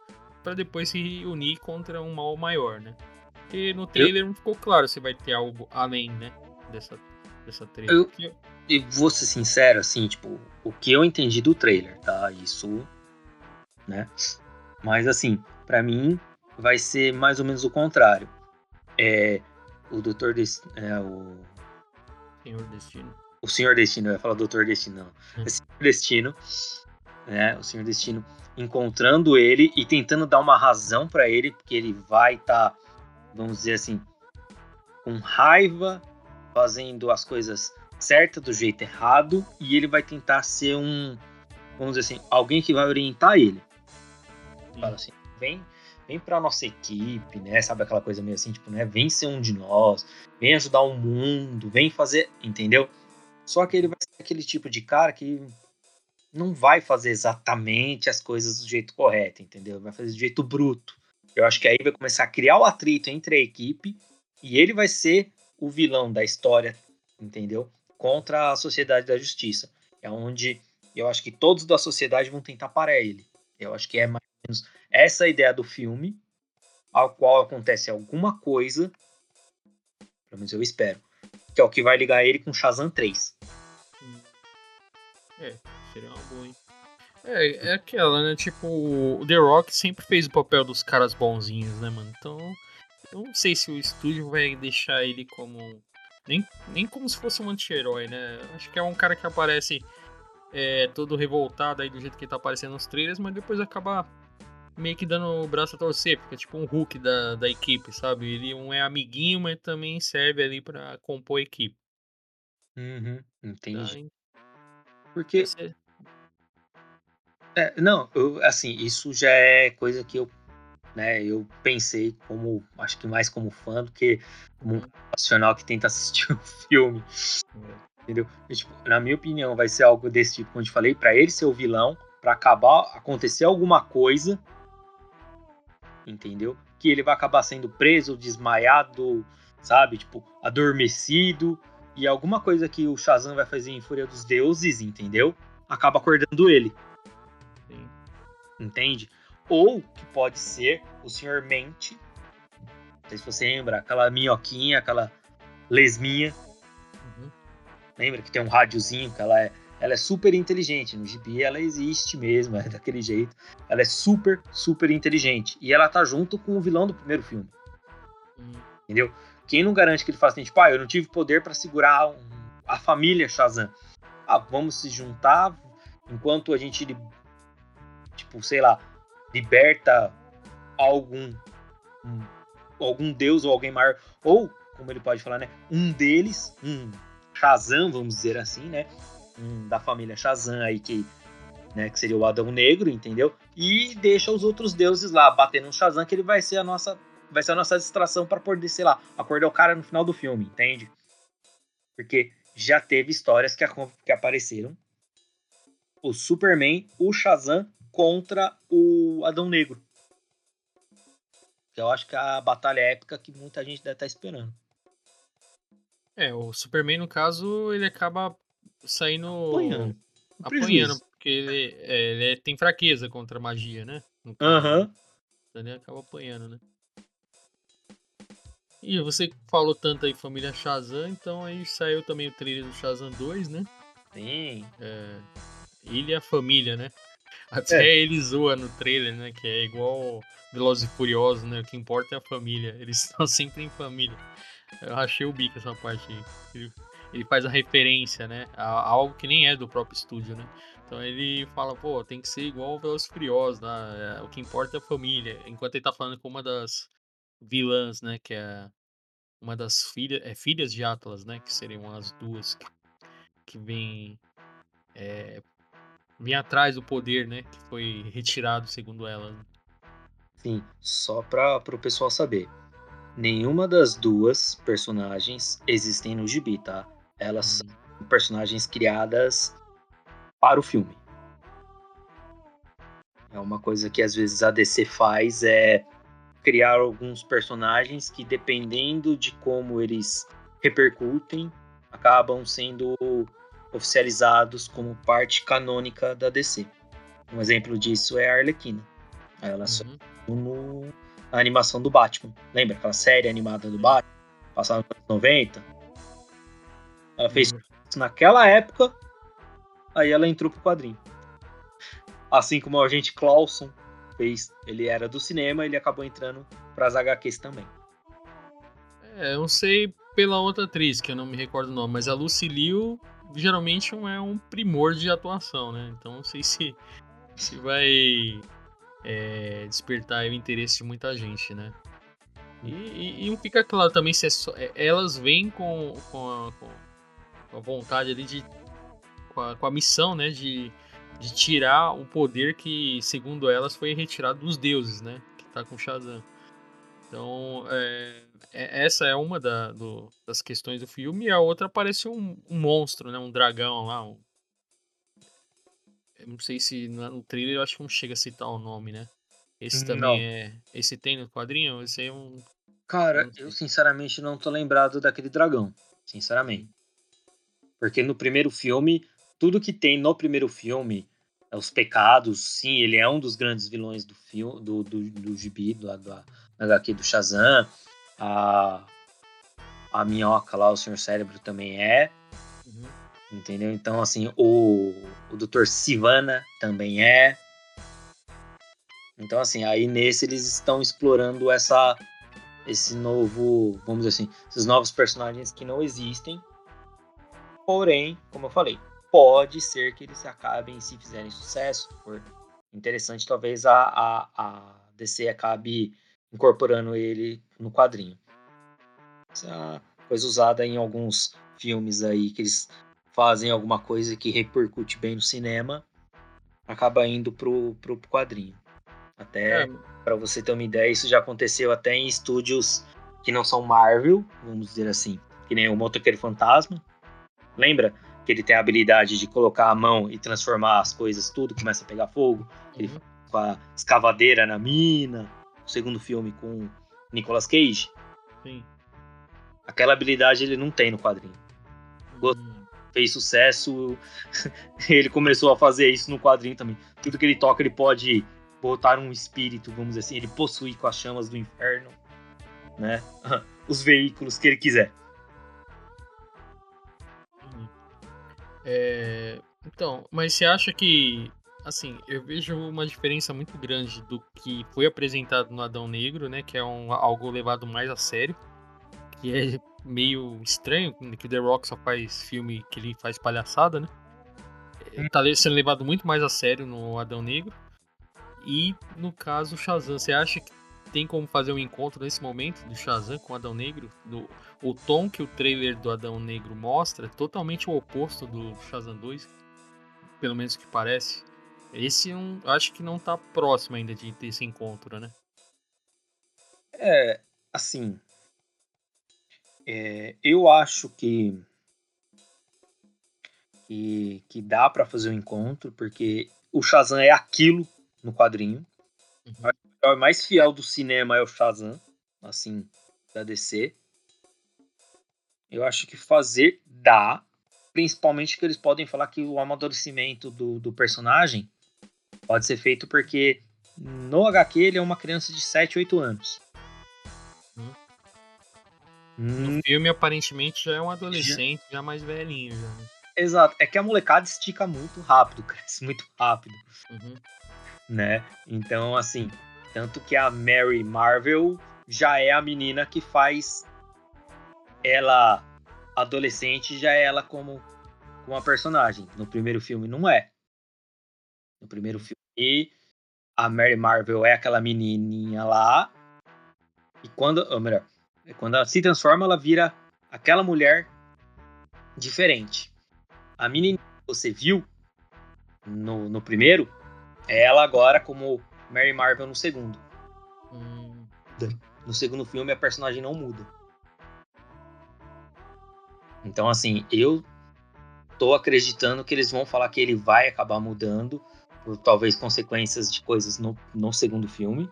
para depois se unir contra um mal maior, né? Porque no trailer eu... não ficou claro se vai ter algo além, né? Dessa, dessa trailer. Eu, e vou ser sincero, assim, tipo, o que eu entendi do trailer, tá? Isso, né? Mas assim, para mim vai ser mais ou menos o contrário. É o Doutor Destino, é o Senhor Destino. O Senhor Destino, eu ia falar Doutor Destino, não. É Senhor Destino, né? O Senhor Destino encontrando ele e tentando dar uma razão para ele, porque ele vai estar, tá, vamos dizer assim, com raiva, fazendo as coisas certas do jeito errado, e ele vai tentar ser um, vamos dizer assim, alguém que vai orientar ele. Fala assim, vem, vem para nossa equipe, né? Sabe aquela coisa meio assim, tipo, né? Vem ser um de nós, vem ajudar o mundo, vem fazer, entendeu? Só que ele vai ser aquele tipo de cara que não vai fazer exatamente as coisas do jeito correto, entendeu? Vai fazer do jeito bruto. Eu acho que aí vai começar a criar o atrito entre a equipe e ele vai ser o vilão da história, entendeu? Contra a sociedade da justiça. É onde eu acho que todos da sociedade vão tentar parar ele. Eu acho que é mais ou menos essa ideia do filme, ao qual acontece alguma coisa, pelo menos eu espero, que é o que vai ligar ele com Shazam 3. É, Seria uma boa, hein? É, é aquela, né? Tipo, o The Rock sempre fez o papel dos caras bonzinhos, né, mano? Então, eu não sei se o estúdio vai deixar ele como. Nem, nem como se fosse um anti-herói, né? Acho que é um cara que aparece é, todo revoltado aí do jeito que ele tá aparecendo nos trailers, mas depois acaba meio que dando o braço a torcer, fica tipo um Hulk da, da equipe, sabe? Ele um é amiguinho, mas também serve ali para compor a equipe. Uhum, entendi. Tá? Porque. É, não, eu, assim, isso já é coisa que eu, né, eu pensei como, acho que mais como fã do que como um uhum. profissional que tenta assistir o um filme. Entendeu? E, tipo, na minha opinião, vai ser algo desse tipo, como eu te falei, para ele ser o vilão, para acabar, acontecer alguma coisa, entendeu? Que ele vai acabar sendo preso, desmaiado, sabe? Tipo, adormecido, e alguma coisa que o Shazam vai fazer em Fúria dos Deuses, entendeu? Acaba acordando ele. Sim. Entende? Ou que pode ser o Sr. Mente. Não sei se você lembra, aquela minhoquinha, aquela lesminha. Uhum. Lembra que tem um rádiozinho que ela é, ela é super inteligente. No gibi ela existe mesmo, é daquele jeito. Ela é super, super inteligente. E ela tá junto com o vilão do primeiro filme. Uhum. Entendeu? Quem não garante que ele faça assim, tipo, ah, eu não tive poder para segurar um, a família Shazam. Ah, vamos se juntar enquanto a gente, tipo, sei lá, liberta algum um, algum deus ou alguém maior, ou, como ele pode falar, né, um deles, um Shazam, vamos dizer assim, né, um da família Shazam aí que né, que seria o Adão Negro, entendeu? E deixa os outros deuses lá batendo no Shazam, que ele vai ser a nossa vai ser a nossa distração para poder, sei lá, acordar o cara no final do filme, entende? Porque já teve histórias que, que apareceram. O Superman, o Shazam contra o Adão Negro. Que eu acho que é a batalha épica que muita gente deve estar tá esperando. É, o Superman, no caso, ele acaba saindo apanhando, apanhando porque ele, é, ele, tem fraqueza contra a magia, né? Aham. Uhum. Então ele acaba apanhando, né? E você falou tanto aí Família Shazam, então aí saiu também o trailer do Shazam 2, né? Sim. É, ele e a família, né? Até é. ele zoa no trailer, né? Que é igual Velozes e Furiosos, né? O que importa é a família. Eles estão sempre em família. Eu achei o bico essa parte aí. Ele, faz a referência, né? A, a, algo que nem é do próprio estúdio, né? Então ele fala, pô, tem que ser igual Velozes e Furiosos, né? É, o que importa é a família. Enquanto ele tá falando com uma das vilãs, né? Que é uma das filhas, é filhas de Atlas, né? Que seriam as duas que, que vêm é, vem atrás do poder, né? Que foi retirado, segundo ela. Né? Sim, só para o pessoal saber. Nenhuma das duas personagens existem no gibi, tá? Elas hum. são personagens criadas para o filme. É uma coisa que às vezes a DC faz é criar alguns personagens que, dependendo de como eles repercutem, acabam sendo oficializados como parte canônica da DC. Um exemplo disso é a Arlequina. Ela uhum. só no, na animação do Batman. Lembra aquela série animada do Batman? Passava nos anos 90. Ela fez isso naquela época, aí ela entrou pro quadrinho. Assim como o agente Clauson fez, ele era do cinema, ele acabou entrando para as HQs também. É, eu não sei pela outra atriz, que eu não me recordo o nome, mas a Lucy Liu geralmente é um primor de atuação, né? Então não sei se, se vai é, despertar o interesse de muita gente, né? E, e, e fica claro também se é só, é, elas vêm com, com, a, com a vontade ali de. Com a, com a missão, né? De, de tirar o poder que, segundo elas, foi retirado dos deuses, né? Que tá com Shazam. Então, é, é, essa é uma da, do, das questões do filme, e a outra parece um, um monstro, né? Um dragão lá. Um... Não sei se no trailer eu acho que não chega a citar o nome, né? Esse também não. é. Esse tem no quadrinho? Esse é um. Cara, eu sinceramente não tô lembrado daquele dragão. Sinceramente. Porque no primeiro filme, tudo que tem no primeiro filme, é os pecados, sim, ele é um dos grandes vilões do filme, do, do, do gibi, do, da, HQ do Shazam. A, a minhoca lá, o Senhor Cérebro também é. Uhum. Entendeu? Então, assim, o, o Dr. Sivana também é. Então, assim, aí nesse eles estão explorando essa esse novo, vamos dizer assim, esses novos personagens que não existem. Porém, como eu falei, pode ser que eles acabem, se fizerem sucesso, for interessante, talvez a, a, a DC acabe incorporando ele no quadrinho. Essa é uma coisa usada em alguns filmes aí que eles fazem alguma coisa que repercute bem no cinema, acaba indo pro, pro quadrinho. Até é. para você ter uma ideia, isso já aconteceu até em estúdios que não são Marvel, vamos dizer assim, que nem o Motoqueiro Fantasma. Lembra que ele tem a habilidade de colocar a mão e transformar as coisas, tudo começa a pegar fogo. Ele uhum. com a escavadeira na mina, o segundo filme com Nicolas Cage. Sim. Aquela habilidade ele não tem no quadrinho. Hum. Fez sucesso, ele começou a fazer isso no quadrinho também. Tudo que ele toca, ele pode botar um espírito, vamos dizer assim, ele possui com as chamas do inferno, né? Os veículos que ele quiser. É, então, mas você acha que assim, eu vejo uma diferença muito grande do que foi apresentado no Adão Negro, né? Que é um, algo levado mais a sério. Que é meio estranho, que o The Rock só faz filme que ele faz palhaçada, né? Ele tá sendo levado muito mais a sério no Adão Negro. E no caso Shazam, você acha que tem como fazer um encontro nesse momento do Shazam com o Adão Negro? Do, o tom que o trailer do Adão Negro mostra é totalmente o oposto do Shazam 2, pelo menos que parece. Esse um, acho que não tá próximo ainda de ter esse encontro, né? É, assim. É, eu acho que. Que, que dá para fazer o um encontro, porque o Shazam é aquilo no quadrinho. Uhum. O mais fiel do cinema é o Shazam, assim, da DC. Eu acho que fazer dá, principalmente que eles podem falar que o amadurecimento do, do personagem Pode ser feito porque no HQ ele é uma criança de 7, 8 anos. Hum. No filme, aparentemente, já é um adolescente, já, já mais velhinho. Já. Né? Exato. É que a molecada estica muito rápido, cresce muito rápido. Uhum. Né? Então, assim, tanto que a Mary Marvel já é a menina que faz ela adolescente, já é ela como, como uma personagem. No primeiro filme não é. No primeiro filme a Mary Marvel é aquela menininha lá. E quando, ou melhor, quando ela se transforma, ela vira aquela mulher diferente. A menina que você viu no, no primeiro é ela agora como Mary Marvel no segundo. Hum. No segundo filme, a personagem não muda. Então, assim, eu tô acreditando que eles vão falar que ele vai acabar mudando por talvez consequências de coisas no, no segundo filme,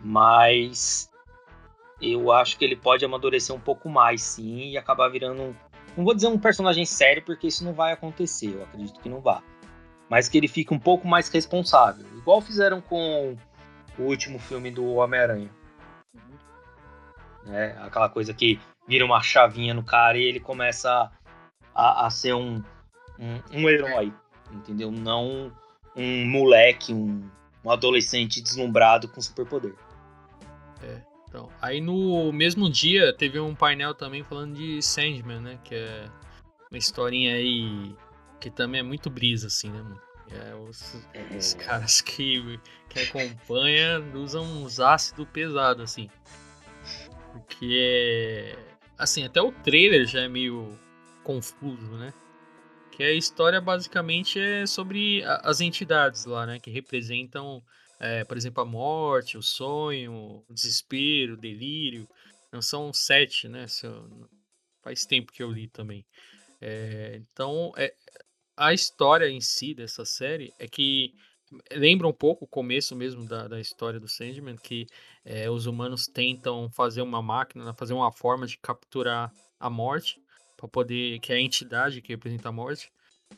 mas eu acho que ele pode amadurecer um pouco mais, sim, e acabar virando, não vou dizer um personagem sério, porque isso não vai acontecer, eu acredito que não vá, mas que ele fique um pouco mais responsável, igual fizeram com o último filme do Homem-Aranha. É, aquela coisa que vira uma chavinha no cara e ele começa a, a ser um, um, um, herói, entendeu? Não um moleque, um, um adolescente deslumbrado com superpoder. É. Então, aí no mesmo dia teve um painel também falando de Sandman, né? Que é uma historinha aí que também é muito brisa, assim, né, mano? É, os, os, é. caras que, que acompanham usam uns ácidos pesados, assim. Porque é. Assim, até o trailer já é meio confuso, né? Que a história basicamente é sobre as entidades lá, né? Que representam é, por exemplo, a morte, o sonho, o desespero, o delírio. Não são sete, né? Faz tempo que eu li também. É, então, é, a história em si dessa série é que lembra um pouco o começo mesmo da, da história do Sandman, que é, os humanos tentam fazer uma máquina, fazer uma forma de capturar a morte, para poder, que é a entidade que representa a morte,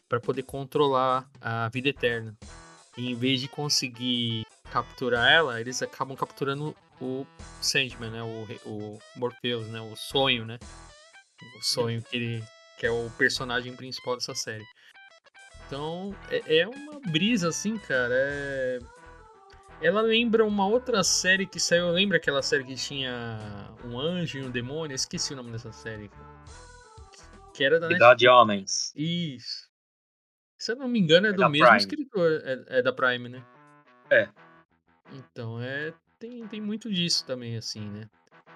para poder controlar a vida eterna. E em vez de conseguir capturar ela, eles acabam capturando o Sandman, né? O, o Morpheus, né? O sonho, né? O sonho que ele que é o personagem principal dessa série. Então, é, é uma brisa assim, cara. É... Ela lembra uma outra série que saiu. Lembra aquela série que tinha um anjo e um demônio? esqueci o nome dessa série. Que era da Cidade de Homens. Isso. Se eu não me engano, é, é do mesmo Prime. escritor. É, é da Prime, né? É. Então, é, tem, tem muito disso também, assim, né?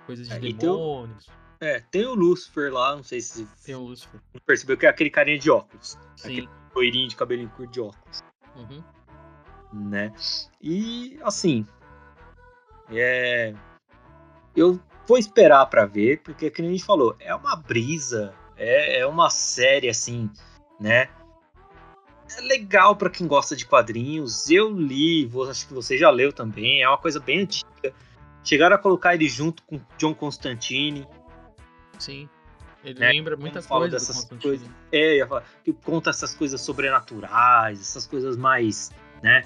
Coisas de é, demônios. Tem o, é, tem o Lucifer lá, não sei se. Tem o Lucifer. Percebeu que é aquele carinha de óculos. Sim. Aquele loirinho de cabelinho curto de óculos. Uhum. Né? E, assim. É. Eu vou esperar para ver, porque, como a gente falou, é uma brisa. É, é uma série, assim, né? é legal para quem gosta de quadrinhos. Eu li, acho que você já leu também. É uma coisa bem antiga. Chegaram a colocar ele junto com John Constantine. Sim. Ele né? lembra muita coisa dessas coisas. É, que conta essas coisas sobrenaturais, essas coisas mais, né?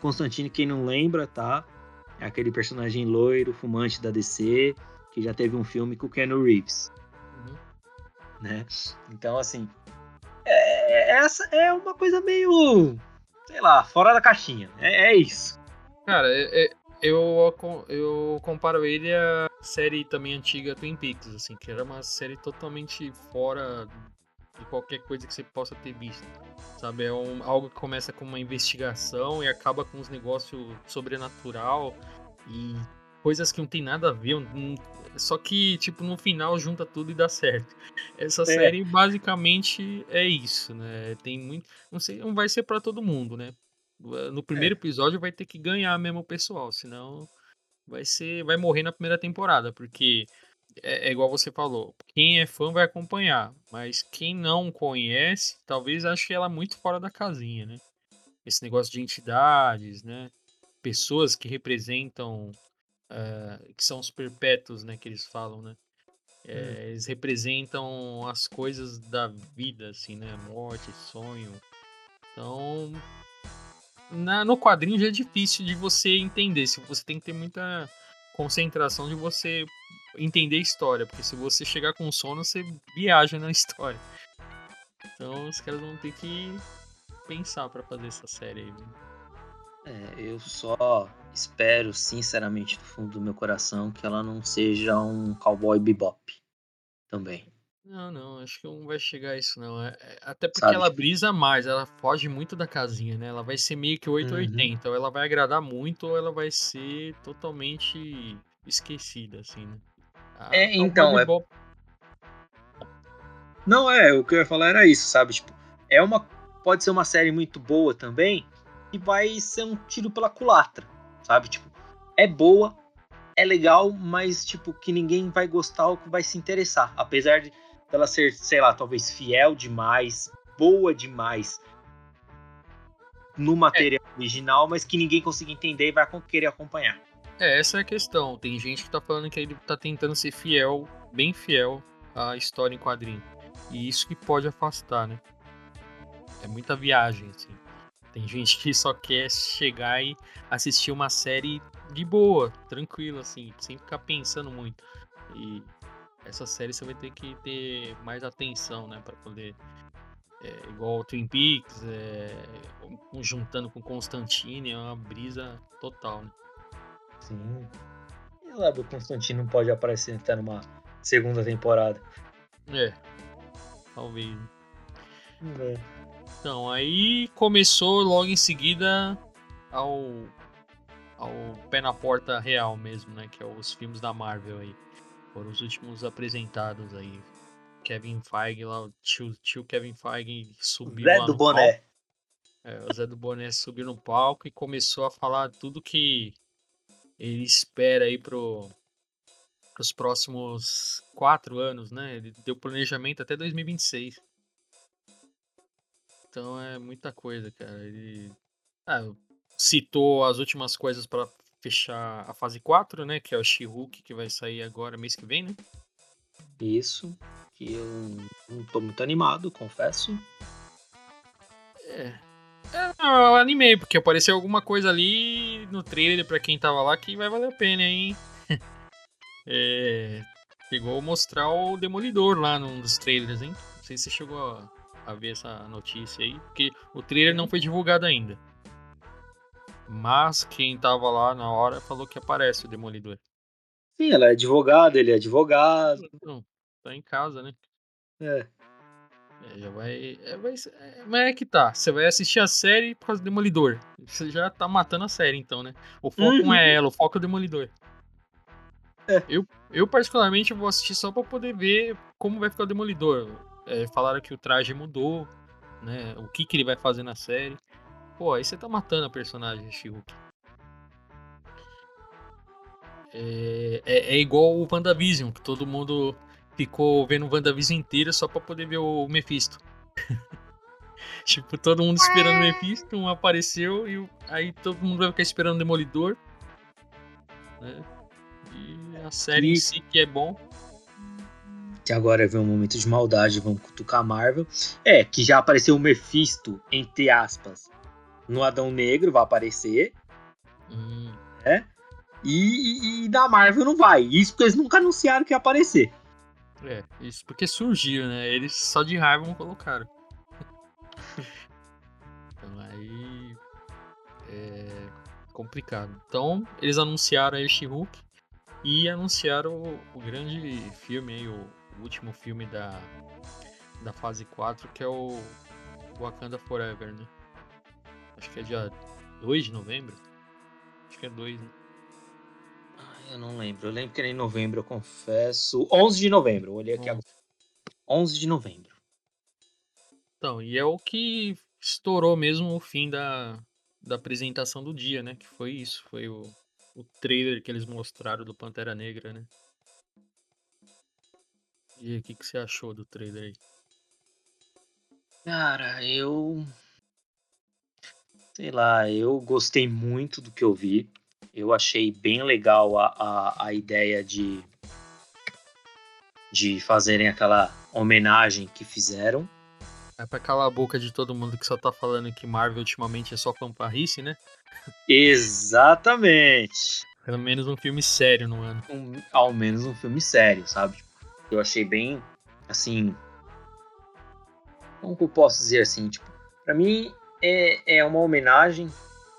Constantine, quem não lembra, tá? É aquele personagem loiro, fumante da DC, que já teve um filme com o Keanu Reeves. Uhum. Né? Então, assim, é, essa é uma coisa meio, sei lá, fora da caixinha. É, é isso. Cara, é, é, eu, eu comparo ele à série também antiga Twin Peaks, assim, que era uma série totalmente fora de qualquer coisa que você possa ter visto. Sabe, é um, algo que começa com uma investigação e acaba com uns negócios sobrenatural e coisas que não tem nada a ver, só que, tipo, no final junta tudo e dá certo. Essa é. série basicamente é isso, né? Tem muito. Não sei, não vai ser para todo mundo, né? No primeiro é. episódio vai ter que ganhar mesmo o pessoal, senão vai ser. Vai morrer na primeira temporada, porque é, é igual você falou. Quem é fã vai acompanhar, mas quem não conhece, talvez ache ela muito fora da casinha, né? Esse negócio de entidades, né? Pessoas que representam uh, que são os perpétuos, né, que eles falam, né? É, hum. Eles representam as coisas da vida, assim, né? Morte, sonho. Então, na, no quadrinho já é difícil de você entender. Se você tem que ter muita concentração de você entender a história, porque se você chegar com sono, você viaja na história. Então, os caras vão ter que pensar para fazer essa série aí. É, eu só espero, sinceramente, do fundo do meu coração, que ela não seja um cowboy bebop também. Não, não, acho que não vai chegar a isso, não. É, é até porque Sabe? ela brisa mais, ela foge muito da casinha, né? Ela vai ser meio que 880, uhum. ou ela vai agradar muito, ou ela vai ser totalmente esquecida, assim, né? A, é, então, Bebop... é... Não, é, o que eu ia falar era isso, sabe? Tipo, é uma... Pode ser uma série muito boa também, que vai ser um tiro pela culatra, sabe? Tipo, é boa, é legal, mas tipo que ninguém vai gostar ou que vai se interessar, apesar de ela ser, sei lá, talvez fiel demais, boa demais no material é. original, mas que ninguém consiga entender e vai querer acompanhar. É, essa é a questão. Tem gente que tá falando que ele tá tentando ser fiel, bem fiel à história em quadrinho. E isso que pode afastar, né? É muita viagem, assim. Tem gente que só quer chegar e assistir uma série de boa, tranquilo, assim, sem ficar pensando muito. E essa série você vai ter que ter mais atenção, né, para poder é, igual Twin Peaks, é, juntando com Constantine, é uma brisa total, né? Sim. E lá do Constantine não pode aparecer até numa segunda temporada. É. Talvez. É. Então, aí começou logo em seguida ao ao pé na porta real mesmo, né? Que é os filmes da Marvel aí. Foram os últimos apresentados aí. Kevin Feige lá, o tio, tio Kevin Feige subiu Zé do Boné. É, o Zé do Boné subiu no palco e começou a falar tudo que ele espera aí pro, os próximos quatro anos, né? Ele deu planejamento até 2026. Então é muita coisa, cara. Ele ah, citou as últimas coisas para fechar a fase 4, né? Que é o She-Hulk, que vai sair agora mês que vem, né? Isso. Que eu não tô muito animado, confesso. É. é eu animei, porque apareceu alguma coisa ali no trailer pra quem tava lá que vai valer a pena, hein? é, chegou a mostrar o Demolidor lá num dos trailers, hein? Não sei se você chegou a, a ver essa notícia aí, porque o trailer não foi divulgado ainda. Mas quem tava lá na hora falou que aparece o Demolidor. Sim, ela é advogada, ele é advogado. Não, tá em casa, né? É. é já vai, é, vai. É, mas é que tá. Você vai assistir a série por causa do Demolidor. Você já tá matando a série, então, né? O foco uhum. não é ela, o foco é o Demolidor. É. Eu, eu, particularmente, vou assistir só pra poder ver como vai ficar o Demolidor. É, falaram que o traje mudou, né? O que, que ele vai fazer na série. Pô, aí você tá matando a personagem, She-Hulk. É, é, é, igual o WandaVision, que todo mundo ficou vendo o WandaVision inteira só pra poder ver o Mephisto. tipo, todo mundo esperando o Mephisto, um apareceu e aí todo mundo vai ficar esperando o Demolidor. Né? E a série e... em si que é bom. Que agora vem um momento de maldade, vamos cutucar a Marvel. É, que já apareceu o Mephisto, entre aspas, no Adão Negro, vai aparecer. Hum. Né? E, e, da Marvel não vai. Isso porque eles nunca anunciaram que ia aparecer. É, isso porque surgiu, né? Eles só de raiva não colocaram. então aí. É complicado. Então, eles anunciaram aí She-Hulk e anunciaram o, o, grande filme aí, o, o, último filme da, da fase 4, que é o Wakanda Forever, né? Acho que é dia 2 de novembro. Acho que é 2, né? Eu não lembro. Eu lembro que era em novembro, eu confesso. 11 de novembro. Eu olhei aqui agora. 11 de novembro. Então, e é o que estourou mesmo o fim da, da apresentação do dia, né? Que foi isso. Foi o, o trailer que eles mostraram do Pantera Negra, né? E aí, o que, que você achou do trailer aí? Cara, eu. Sei lá, eu gostei muito do que eu vi. Eu achei bem legal a, a, a ideia de, de fazerem aquela homenagem que fizeram. É pra calar a boca de todo mundo que só tá falando que Marvel ultimamente é só fanfarrice, né? Exatamente. Pelo menos um filme sério no ano. Um, ao menos um filme sério, sabe? Eu achei bem, assim... Como que eu posso dizer assim? Tipo, pra mim é, é uma homenagem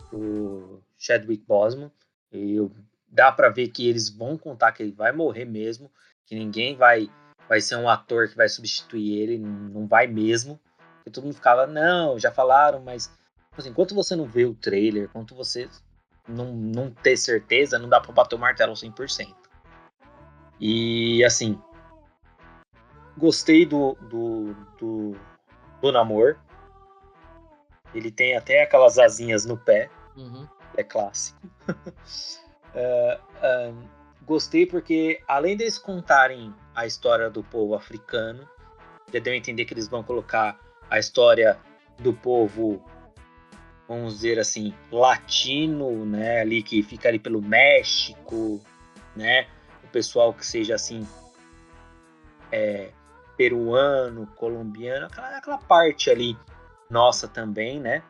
pro Chadwick Boseman. E dá para ver que eles vão contar que ele vai morrer mesmo, que ninguém vai vai ser um ator que vai substituir ele, não vai mesmo. E todo mundo ficava, não, já falaram, mas tipo assim, enquanto você não vê o trailer, enquanto você não, não ter certeza, não dá pra bater o martelo 100%. E assim, gostei do, do, do, do. Ele tem até aquelas asinhas no pé. Uhum é clássico. uh, um, gostei porque, além deles contarem a história do povo africano, já deu a entender que eles vão colocar a história do povo, vamos dizer assim, latino, né, ali que fica ali pelo México, né, o pessoal que seja assim, é, peruano, colombiano, aquela, aquela parte ali nossa também, né,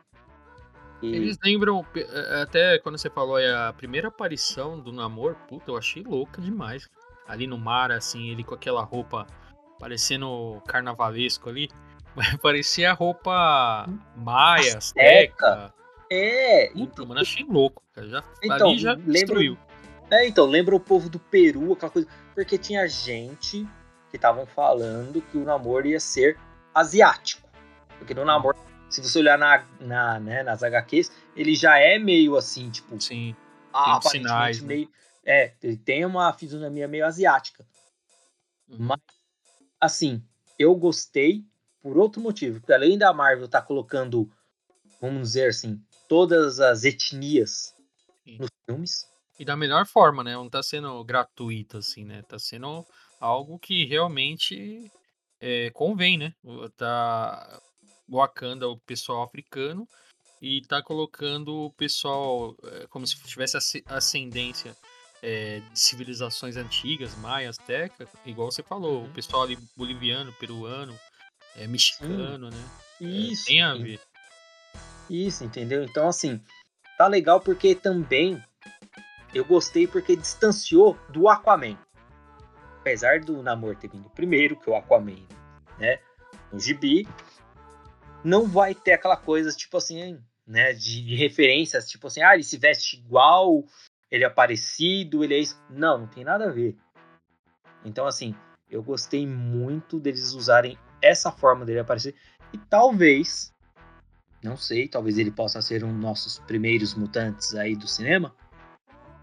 E... Eles lembram, é, até quando você falou a primeira aparição do Namor, puta, eu achei louca demais. Ali no mar, assim, ele com aquela roupa parecendo carnavalesco ali. Parecia roupa maia, azteca. É. Puta, então, mano, achei louco, cara. Já, então, ali já lembra, destruiu. É, então, lembra o povo do Peru, aquela coisa. Porque tinha gente que estavam falando que o namoro ia ser asiático. Porque no namoro, se você olhar na, na, né, nas HQs, ele já é meio assim, tipo. Sim. Ah, tem sinais, né? meio. Né? É, ele tem uma fisionomia meio asiática. Uhum. Mas, assim, eu gostei por outro motivo. Porque além da Marvel estar tá colocando, vamos dizer assim, todas as etnias Sim. nos filmes. E da melhor forma, né? Não tá sendo gratuito, assim, né? Tá sendo algo que realmente é, convém, né? Tá Wakanda, o pessoal africano, e tá colocando o pessoal é, como se tivesse ascendência é, de civilizações antigas, maia, azteca, igual você falou, o uhum. pessoal ali boliviano, peruano, é, mexicano, né? Isso. tem a ver. Isso, entendeu? Então, assim, tá legal porque também eu gostei porque distanciou do Aquaman. Apesar do Namor ter vindo primeiro, que o Aquaman, né? No gibi, não vai ter aquela coisa, tipo assim, né? De, de referências, tipo assim, ah, ele se veste igual, ele é parecido, ele é isso. Não, não tem nada a ver. Então, assim, eu gostei muito deles usarem essa forma dele aparecer. E talvez, não sei, talvez ele possa ser um dos nossos primeiros mutantes aí do cinema.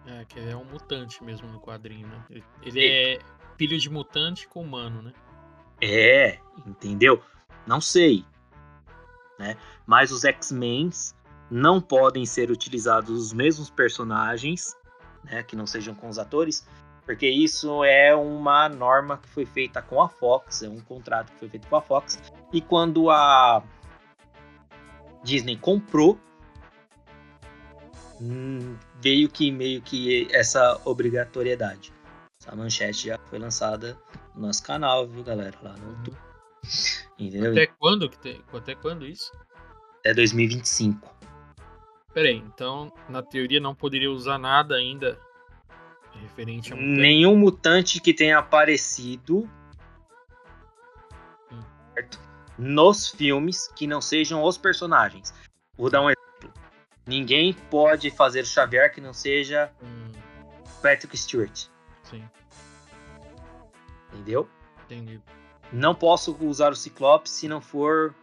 É, que ele é um mutante mesmo no quadrinho, né? Ele, ele é filho de mutante com humano, né? É, entendeu? Não sei. Né? Mas os X-Men não podem ser utilizados os mesmos personagens, né, que não sejam com os atores, porque isso é uma norma que foi feita com a Fox, é um contrato que foi feito com a Fox, e quando a Disney comprou, hum, veio que meio que essa obrigatoriedade. Essa manchete já foi lançada no nosso canal, viu, galera, lá no YouTube. Entendeu? Até quando que tem? Até quando isso? Até 2025. Peraí, então, na teoria não poderia usar nada ainda referente a mutante. Nenhum mutante que tenha aparecido hum. nos filmes que não sejam os personagens. Vou dar um exemplo. Ninguém pode fazer o Xavier que não seja hum. Patrick Stewart. Sim. Entendeu? Entendi. Não posso usar o Ciclope se não for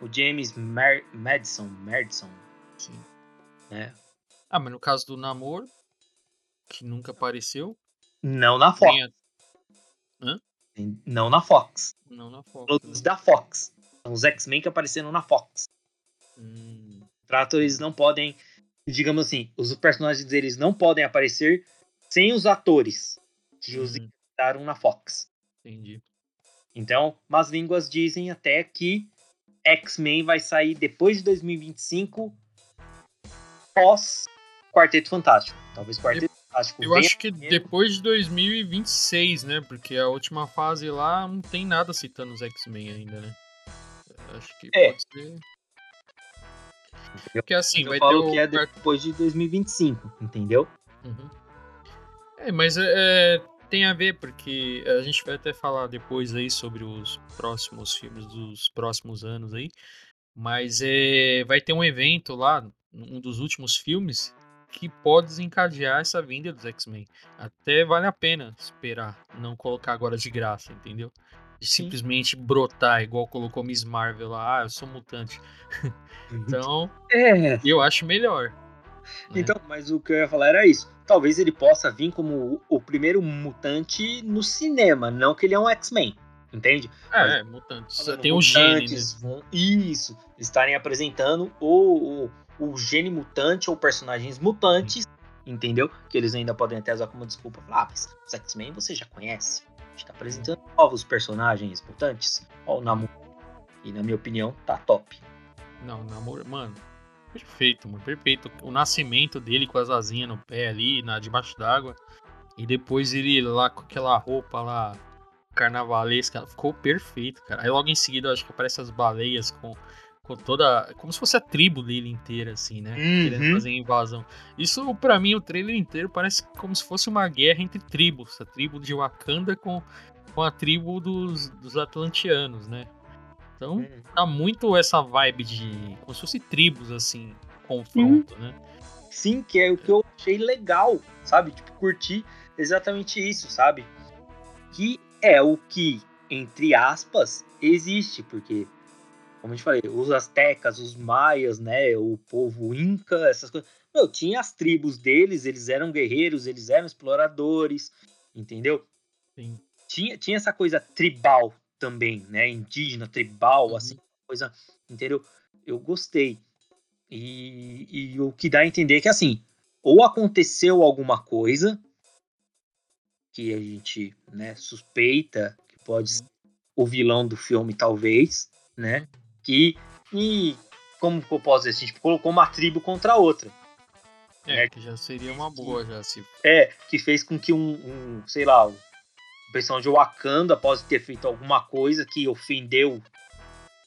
o James Mar Madison. Madison. Sim. Né? Ah, mas no caso do namoro, que nunca apareceu. Não na Fox. A... Hã? Não na Fox. Não na Fox. Todos né? da Fox. São os X-Men que apareceram na Fox. Hum. Trato, eles não podem. Digamos assim, os personagens deles não podem aparecer sem os atores que os hum. na Fox. Entendi. Então, mas línguas dizem até que X-Men vai sair depois de 2025 pós Quarteto Fantástico. Talvez Quarteto eu, Fantástico. Eu acho que depois de 2026, né? Porque a última fase lá não tem nada citando os X-Men ainda, né? Acho que é. pode ser. Porque assim, eu vai falo ter o... que é depois de 2025, entendeu? Uhum. É, mas é, tem a ver, porque a gente vai até falar depois aí sobre os próximos filmes dos próximos anos aí. Mas é, vai ter um evento lá um dos últimos filmes que pode desencadear essa vinda dos X-Men. Até vale a pena esperar, não colocar agora de graça, entendeu? De simplesmente brotar, igual colocou Miss Marvel lá, ah, eu sou mutante. então, é. eu acho melhor. Né? Então, mas o que eu ia falar era isso. Talvez ele possa vir como o primeiro mutante no cinema, não que ele é um X-Men. Entende? É, é mutantes. Tem um gene. Né? Vão, isso. Estarem apresentando o, o o gene mutante ou personagens mutantes, entendeu? Que eles ainda podem até usar como desculpa. Ah, mas os X-Men você já conhece. A gente tá apresentando novos personagens mutantes. Ó, o Namor. E na minha opinião, tá top. Não, o Namor, mano, perfeito, mano, perfeito. O nascimento dele com as asinhas no pé ali, na, debaixo d'água. E depois ele lá com aquela roupa lá carnavalesca, ficou perfeito, cara. Aí logo em seguida, acho que aparece as baleias com com toda. Como se fosse a tribo dele inteira, assim, né? Uhum. Querendo fazer invasão. Isso, para mim, o trailer inteiro parece como se fosse uma guerra entre tribos. A tribo de Wakanda com, com a tribo dos, dos Atlanteanos, né? Então, uhum. tá muito essa vibe de. como se fosse tribos, assim, confronto, uhum. né? Sim, que é o que eu achei legal, sabe? Tipo, curti exatamente isso, sabe? Que é o que, entre aspas, existe, porque como a gente falei, os astecas, os maias, né, o povo inca, essas coisas. Meu, tinha as tribos deles, eles eram guerreiros, eles eram exploradores, entendeu? Sim. Tinha, tinha essa coisa tribal também, né, indígena, tribal, uhum. assim, coisa, entendeu? Eu gostei. E, e o que dá a entender é que, assim, ou aconteceu alguma coisa que a gente, né, suspeita que pode ser o vilão do filme, talvez, né? Uhum que, e, como eu posso dizer assim, tipo, colocou uma tribo contra a outra. É, né? que já seria uma boa, já, se... É, que fez com que um, um sei lá, o pessoal de Wakanda, após ter feito alguma coisa que ofendeu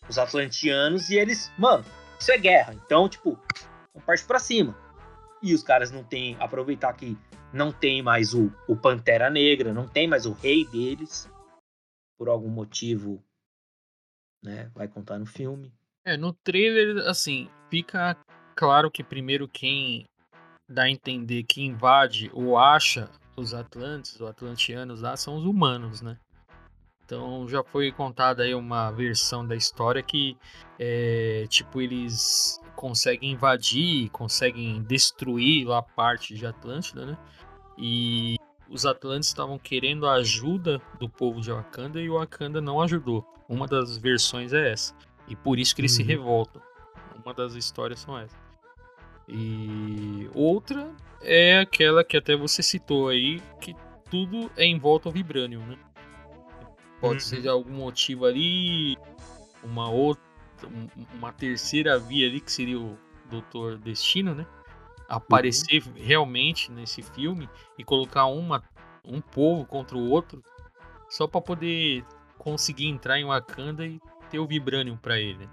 os atlantianos, e eles, mano, isso é guerra, então, tipo, partir pra cima. E os caras não tem, aproveitar que não tem mais o, o Pantera Negra, não tem mais o rei deles, por algum motivo né? Vai contar no filme. É, no trailer, assim, fica claro que primeiro quem dá a entender que invade ou acha os Atlantes, ou Atlantianos lá, são os humanos, né? Então já foi contada aí uma versão da história que, é, tipo, eles conseguem invadir, conseguem destruir lá parte de Atlântida, né? E os Atlantes estavam querendo a ajuda do povo de Wakanda e o Wakanda não ajudou. Uma das versões é essa. E por isso que eles uhum. se revoltam. Uma das histórias são essas. E outra é aquela que até você citou aí, que tudo é em volta ao Vibranium, né? Pode uhum. ser de algum motivo ali, uma outra, uma terceira via ali que seria o Doutor Destino, né? Aparecer uhum. realmente nesse filme e colocar uma, um povo contra o outro só para poder conseguir entrar em Wakanda e ter o Vibranium para ele.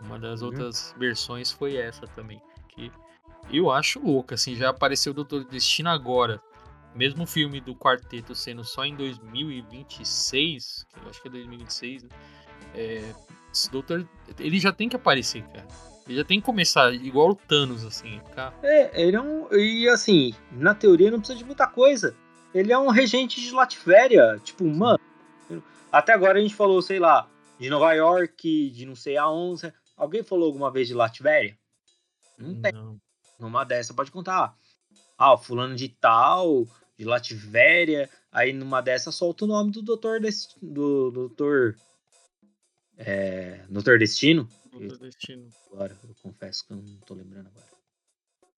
Uma das uhum. outras versões foi essa também, que eu acho louca, assim, já apareceu o Doutor Destino agora. Mesmo o filme do quarteto sendo só em 2026, que eu acho que é 2026, né? É, esse Doutor, ele já tem que aparecer, cara. Ele já tem que começar igual o Thanos, assim. Ficar... É, ele é um. E assim, na teoria não precisa de muita coisa. Ele é um regente de Latvéria. Tipo, mano, até agora a gente falou, sei lá, de Nova York, de não sei aonde. Alguém falou alguma vez de Latvéria? Não tem. Não. Numa dessa pode contar. Ah, o fulano de tal, de Latvéria. Aí numa dessa solta o nome do doutor desse, do, do doutor é, Doutor Destino. Doutor Destino. Agora, eu confesso que eu não tô lembrando agora.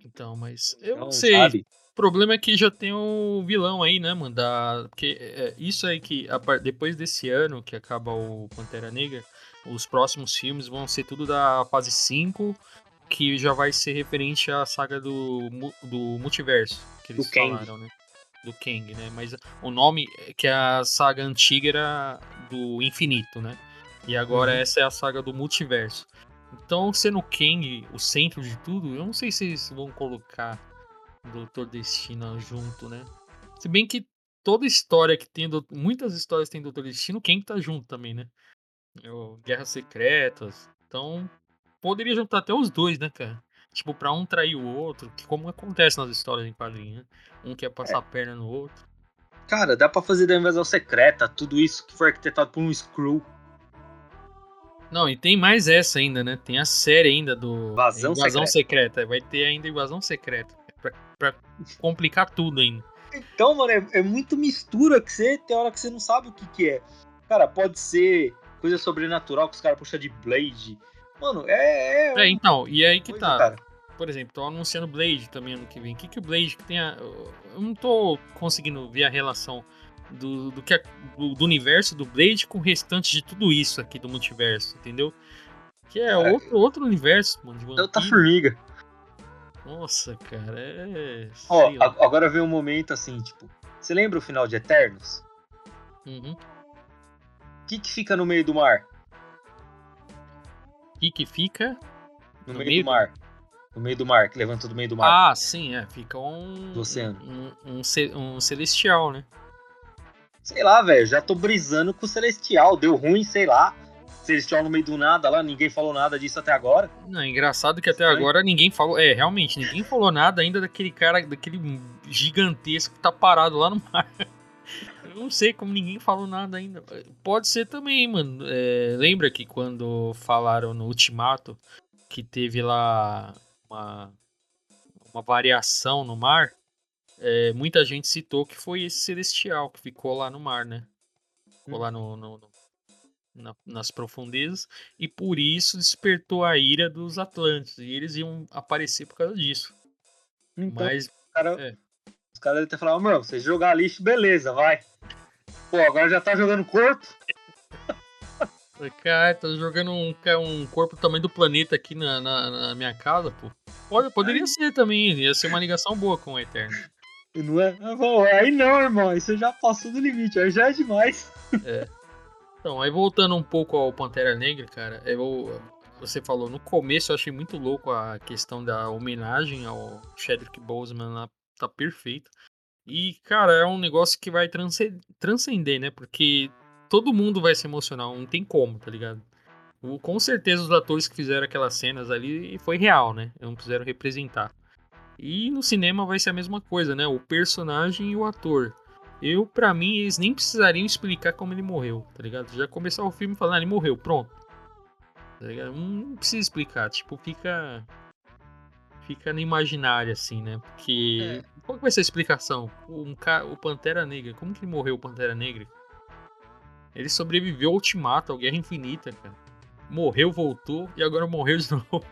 Então, mas eu então, não sei. Sabe? problema é que já tem o vilão aí, né, mano? Da, porque é, isso aí que a, depois desse ano que acaba o Pantera Negra, os próximos filmes vão ser tudo da fase 5, que já vai ser referente à saga do, do multiverso, que eles do falaram, Kang. né? Do Kang, né? Mas o nome, que é a saga antiga era do infinito, né? E agora uhum. essa é a saga do multiverso. Então, sendo o Kang o centro de tudo, eu não sei se eles vão colocar Doutor Destino junto, né? Se bem que toda história que tem. Muitas histórias tem Doutor Destino, quem tá junto também, né? É Guerras Secretas. Então, poderia juntar até os dois, né, cara? Tipo, pra um trair o outro, que como acontece nas histórias em quadrinhos, né? Um quer passar é. a perna no outro. Cara, dá pra fazer da invasão secreta, tudo isso que foi arquitetado por um Screw. Não, e tem mais essa ainda, né? Tem a série ainda do Invasão, invasão secreta. secreta. Vai ter ainda Invasão Secreta pra, pra complicar tudo ainda. Então, mano, é, é, muito mistura que você tem hora que você não sabe o que, que é. Cara, pode ser coisa sobrenatural que os caras puxam de Blade. Mano, é. É, é então, e aí que coisa, tá. Cara. Por exemplo, tô anunciando Blade também ano que vem. O que, que o Blade tem a. Eu não tô conseguindo ver a relação do, do, que é, do, do, universo do Blade com o restante de tudo isso aqui do multiverso, entendeu? Que é, é outro, outro universo, mano. De é formiga. Nossa, cara, é. Ó, oh, agora vem um momento assim, tipo. Você lembra o final de Eternos? Uhum. O que, que fica no meio do mar? Que que fica? No, no meio, meio, do mar. No meio do mar, que levanta do meio do mar. Ah, sim, é. Fica um. Do oceano. Um, um, um, um celestial, né? Sei lá, velho. Já tô brisando com o celestial. Deu ruim, sei lá. Celestial no meio do nada lá, ninguém falou nada disso até agora. Não, é engraçado que até agora ninguém falou. É, realmente, ninguém falou nada ainda daquele cara, daquele gigantesco que tá parado lá no mar. Não sei como ninguém falou nada ainda. Pode ser também, mano. É, lembra que quando falaram no Ultimato que teve lá uma, uma variação no mar, é, muita gente citou que foi esse celestial que ficou lá no mar, né? Ficou hum. lá no, no, no na, nas profundezas e por isso despertou a ira dos Atlantes e eles iam aparecer por causa disso. Então, Mas cara, é. Os caras devem ter falado, meu, você jogar lixo, beleza, vai. Pô, agora já tá jogando corpo. Cara, tá jogando um, um corpo tamanho do planeta aqui na, na, na minha casa, pô. Pode, poderia ser também, ia ser uma ligação boa com o Eterno. Não é? Ah, aí não, irmão, isso já passou do limite, aí já é demais. É. Então, aí voltando um pouco ao Pantera Negra, cara, eu, você falou no começo, eu achei muito louco a questão da homenagem ao Chadwick Boseman lá, tá perfeito. E, cara, é um negócio que vai transcender, né? Porque todo mundo vai se emocionar, não tem como, tá ligado? O, com certeza os atores que fizeram aquelas cenas ali foi real, né? Não quiseram representar. E no cinema vai ser a mesma coisa, né? O personagem e o ator. Eu, para mim, eles nem precisariam explicar como ele morreu, tá ligado? Já começar o filme falando, ah, ele morreu, pronto. Tá ligado? Não precisa explicar, tipo, fica. Fica no imaginário, assim, né? Porque. É. Qual que vai ser a explicação? Um ca... O Pantera Negra, como que ele morreu, o Pantera Negra? Ele sobreviveu ao Ultimato, à Guerra Infinita, cara. Morreu, voltou e agora morreu de novo.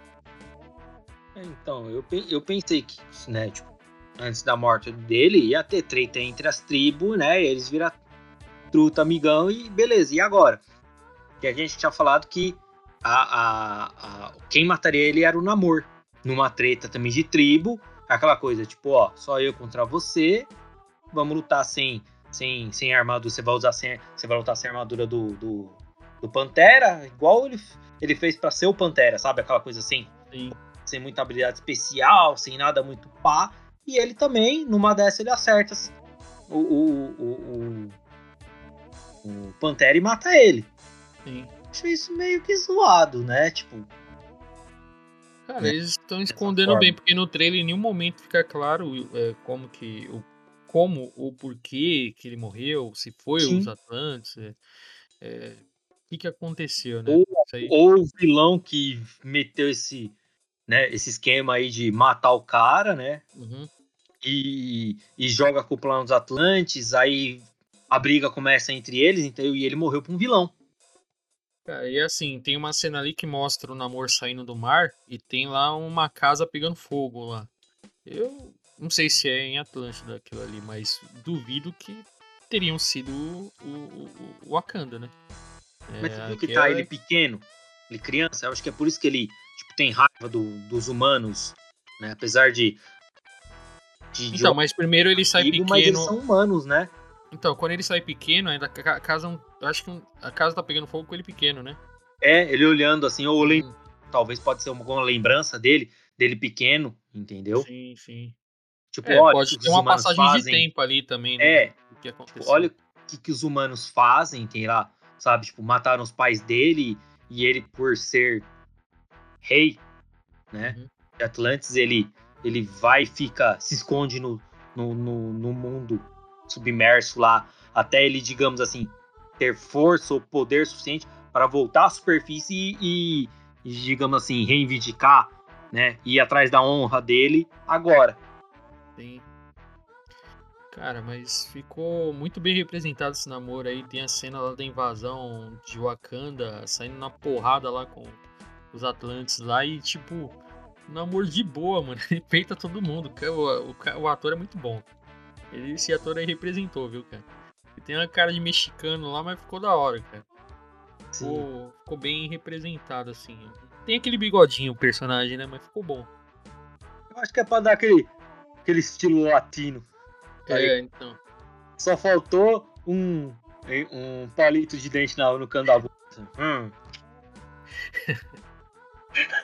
É, então, eu, eu pensei que, né, tipo, antes da morte dele ia ter treta entre as tribos, né? Eles viram truta amigão e beleza. E agora? Que a gente tinha falado que a, a, a, quem mataria ele era o Namor. Numa treta também de tribo. Aquela coisa, tipo, ó, só eu contra você. Vamos lutar sem sem, sem armadura, você vai usar sem, você vai lutar sem armadura do, do, do Pantera, igual ele, ele fez para ser o Pantera, sabe? Aquela coisa assim, Sim. sem muita habilidade especial, sem nada muito pá. E ele também, numa dessa, ele acerta o, o, o, o, o Pantera e mata ele. Sim. Acho isso meio que zoado, né? Tipo. Cara, eles estão escondendo bem, porque no trailer em nenhum momento fica claro é, como que o como ou porquê que ele morreu, se foi Sim. os Atlantes, é, é, o que, que aconteceu, né? Ou, ou, o vilão que meteu esse, né, esse esquema aí de matar o cara, né? Uhum. E, e joga a culpa nos Atlantes, aí a briga começa entre eles, então, e ele morreu pra um vilão. É, e assim, tem uma cena ali que mostra o namoro saindo do mar e tem lá uma casa pegando fogo lá. Eu não sei se é em Atlântida aquilo ali, mas duvido que teriam sido o, o, o Wakanda, né? Mas é, viu que tá ele pequeno, ele criança, eu acho que é por isso que ele tipo, tem raiva do, dos humanos, né? Apesar de. de então, de mas primeiro ele sai pequeno. Mas eles são humanos, né? Então, quando ele sai pequeno, ainda a casa. Acho que a casa tá pegando fogo com ele pequeno, né? É, ele olhando assim, ou hum. talvez pode ser alguma lembrança dele, dele pequeno, entendeu? Sim, sim. Tipo, é, olha, pode ter uma passagem fazem. de tempo ali também, né? É. O que aconteceu. Tipo, olha o que, que os humanos fazem, tem lá, sabe? Tipo, mataram os pais dele e ele, por ser rei, né? Uhum. De Atlantis, ele, ele vai e fica, se esconde no, no, no, no mundo submerso lá, até ele, digamos assim, ter força ou poder suficiente para voltar à superfície e, e, digamos assim, reivindicar, né? Ir atrás da honra dele agora. Tem. Cara, mas ficou muito bem representado esse namoro aí. Tem a cena lá da invasão de Wakanda, saindo na porrada lá com os Atlantes lá e, tipo, namoro de boa, mano. Ele peita todo mundo. O, o, o, ator é muito bom. Ele, esse ator aí representou, viu, cara? Ele tem uma cara de mexicano lá, mas ficou da hora, cara. Ficou, ficou bem representado, assim. Tem aquele bigodinho o personagem, né? Mas ficou bom. Eu acho que é pra dar aquele aquele estilo latino. Tá é, então. Só faltou um, um palito de dente na, no canto da boca. Hum.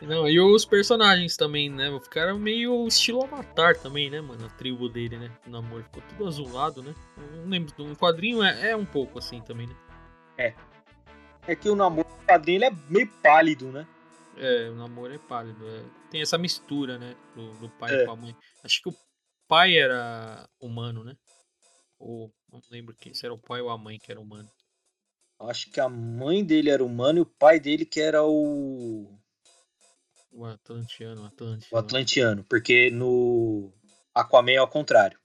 Não, e os personagens também, né? Ficaram meio estilo Avatar também, né, mano? A tribo dele, né? O namoro ficou tudo azulado, né? Não lembro, um quadrinho é, é um pouco assim também, né? É. É que o namoro do quadrinho é meio pálido, né? É, o namoro é pálido. É. Tem essa mistura, né? Do, do pai é. com a mãe. Acho que o pai era humano, né? Ou não lembro quem, se era o pai ou a mãe que era humano. Acho que a mãe dele era humano e o pai dele que era o. O Atlantiano, Atlantiano. O Atlantiano, porque no Aquaman é ao contrário.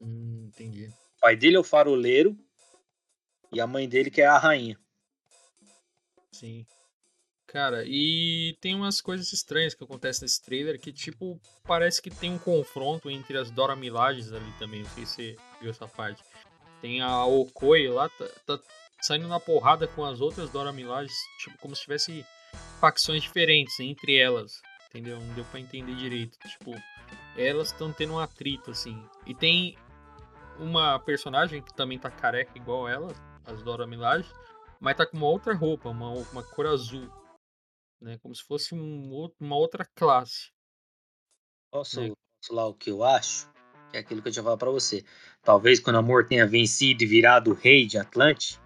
Hum, entendi. O pai dele é o faroleiro e a mãe dele que é a rainha. Sim. Cara, e tem umas coisas estranhas que acontecem nesse trailer que, tipo, parece que tem um confronto entre as Dora Milajes ali também. Não sei se você viu essa parte. Tem a Okoi lá, tá, tá saindo na porrada com as outras Dora Milajes, tipo, como se tivesse facções diferentes entre elas. Entendeu? Não deu pra entender direito. Tipo, elas estão tendo um atrito, assim. E tem uma personagem que também tá careca igual ela, as Dora Milaje, mas tá com uma outra roupa, uma, uma cor azul né? Como se fosse um, uma outra classe. Posso, né? lá o que eu acho? Que é aquilo que eu tinha falado pra você. Talvez quando o amor tenha vencido e virado o rei de Atlante,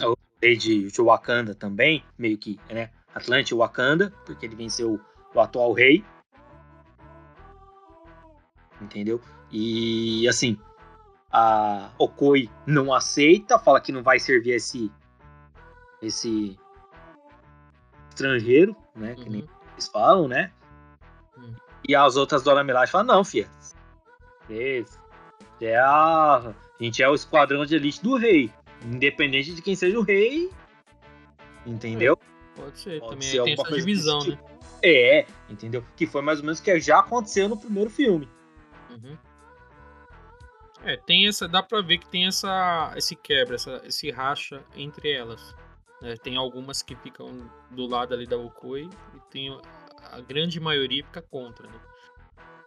hum. Rei de, Wakanda também, meio que, né? Atlante e Wakanda, porque ele venceu o atual rei. Entendeu? E assim, a Okoi não aceita, fala que não vai servir esse esse estrangeiro, né? Que nem uhum. eles falam, né? Uhum. E as outras Dona Milaje falam, não, filha. É a... a gente é o esquadrão de elite do rei. Independente de quem seja o rei. Entendeu? É, pode ser, pode também ser tem essa divisão, né? Tipo. É, entendeu? Que foi mais ou menos o que já aconteceu no primeiro filme. Uhum. É, tem essa. Dá pra ver que tem essa, esse quebra, essa, esse racha entre elas. É, tem algumas que ficam do lado ali da Okoi e tem a grande maioria fica contra, né?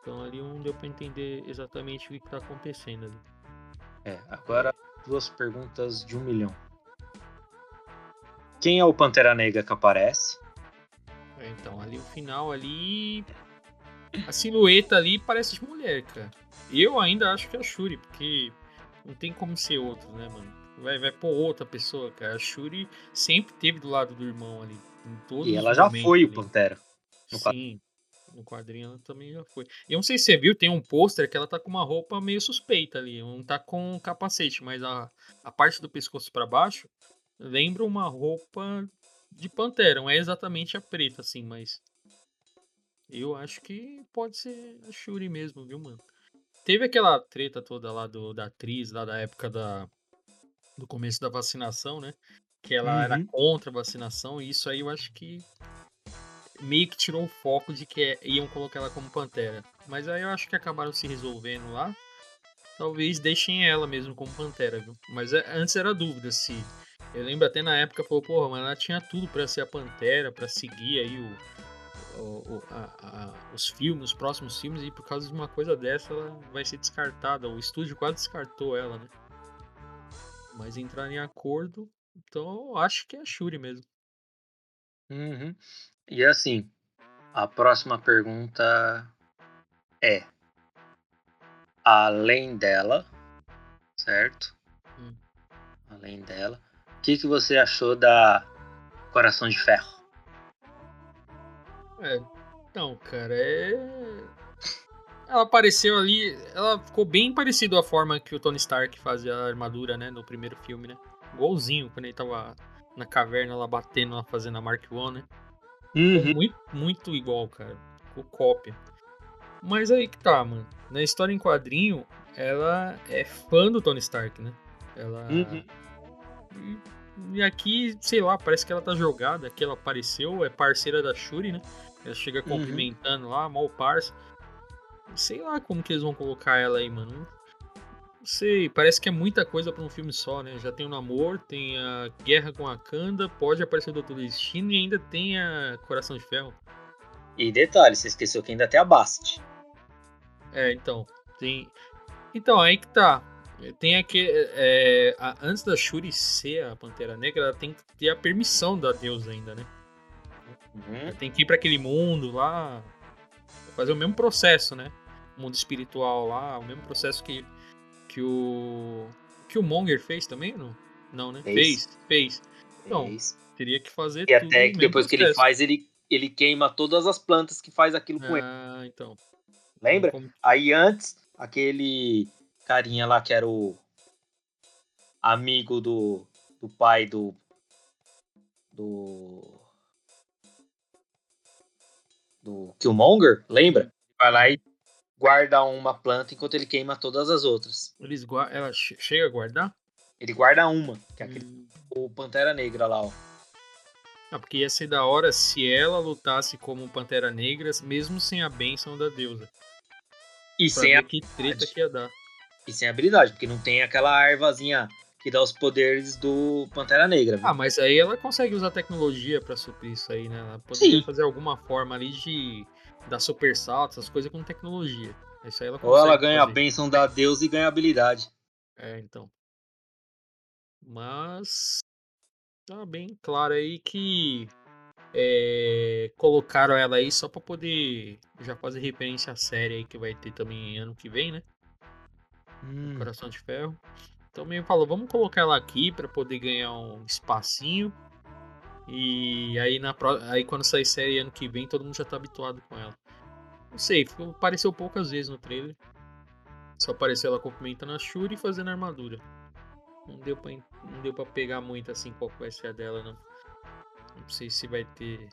Então ali não deu para entender exatamente o que está acontecendo ali. É, agora duas perguntas de um milhão. Quem é o Pantera Negra que aparece? É, então, ali o final ali. A silhueta ali parece de mulher, cara. Eu ainda acho que é a Shuri, porque não tem como ser outro, né, mano? vai, vai pôr outra pessoa, cara. A Shuri sempre teve do lado do irmão ali. e ela já foi ali. o Pantera. Sim. No quadrinho ela também já foi. E eu não sei se você viu, tem um pôster que ela tá com uma roupa meio suspeita ali. Não tá com capacete, mas a, a parte do pescoço para baixo lembra uma roupa de Pantera. Não é exatamente a preta, assim, mas. Eu acho que pode ser a Shuri mesmo, viu, mano? Teve aquela treta toda lá do, da atriz, lá da época da, do começo da vacinação, né? Que ela uhum. era contra a vacinação, e isso aí eu acho que meio que tirou o foco de que iam colocar ela como Pantera. Mas aí eu acho que acabaram se resolvendo lá. Talvez deixem ela mesmo como Pantera, viu? Mas é, antes era dúvida se. Eu lembro até na época, falou, porra, mas ela tinha tudo para ser a Pantera, para seguir aí o, o, a, a, os filmes, os próximos filmes, e por causa de uma coisa dessa ela vai ser descartada. O estúdio quase descartou ela, né? mas entrar em acordo, então eu acho que é a Shuri mesmo. Uhum. E assim, a próxima pergunta é: além dela, certo? Hum. Além dela, o que, que você achou da Coração de Ferro? É, não, cara, é ela apareceu ali, ela ficou bem parecido à forma que o Tony Stark fazia a armadura, né, no primeiro filme, né? Igualzinho, quando ele tava na caverna lá batendo, lá fazendo a Mark I, né? Uhum. Muito, muito igual, cara. Ficou cópia. Mas aí que tá, mano. Na história em quadrinho, ela é fã do Tony Stark, né? Ela. Uhum. E, aqui, sei lá, parece que ela tá jogada. Aqui ela apareceu, é parceira da Shuri, né? Ela chega uhum. cumprimentando uhum. lá, mal parça. Sei lá como que eles vão colocar ela aí, mano. Sei, parece que é muita coisa para um filme só, né? Já tem o Namor, tem a Guerra com a Kanda, pode aparecer o Doutor Destino e ainda tem a Coração de Ferro. E detalhe, você esqueceu que ainda tem a Bast. É, então, tem... Então, aí que tá. Tem aqui. É, a, antes da Shuri ser a Pantera Negra, ela tem que ter a permissão da deusa ainda, né? Uhum. Tem que ir para aquele mundo lá, fazer o mesmo processo, né? O mundo espiritual lá, o mesmo processo que, que o que o Monger fez também, não? Não, né? Fez, fez. Então, fez. teria que fazer e até que depois que ele faz, ele, ele queima todas as plantas que faz aquilo com ah, ele. Ah, então. Lembra? Como... Aí antes, aquele carinha lá que era o amigo do, do pai do. Do. Do Killmonger, lembra? Vai lá e guarda uma planta enquanto ele queima todas as outras. Eles ela chega a guardar? Ele guarda uma, que é aquele, hum. o Pantera Negra lá, ó. Ah, porque ia ser da hora se ela lutasse como Pantera Negra, mesmo sem a bênção da deusa. E pra sem a que treta que ia dar. E sem habilidade, porque não tem aquela ervazinha que dá os poderes do Pantera Negra. Viu? Ah, mas aí ela consegue usar tecnologia para suprir isso aí, né? Ela poderia Sim. fazer alguma forma ali de dar super salto, essas coisas com tecnologia. Isso aí ela Ou ela ganha fazer. a bênção da Deus e ganha habilidade. É, então. Mas tá bem claro aí que é, colocaram ela aí só para poder já fazer referência à série aí que vai ter também ano que vem, né? Hum. Coração de Ferro. Então meio falou, vamos colocar ela aqui para poder ganhar um espacinho. E aí na aí quando sair série ano que vem, todo mundo já tá habituado com ela. Não sei, apareceu poucas vezes no trailer. Só apareceu ela cumprimentando a Shuri e fazendo armadura. Não deu pra, não deu pra pegar muito assim qual vai ser a dela, não. Não sei se vai ter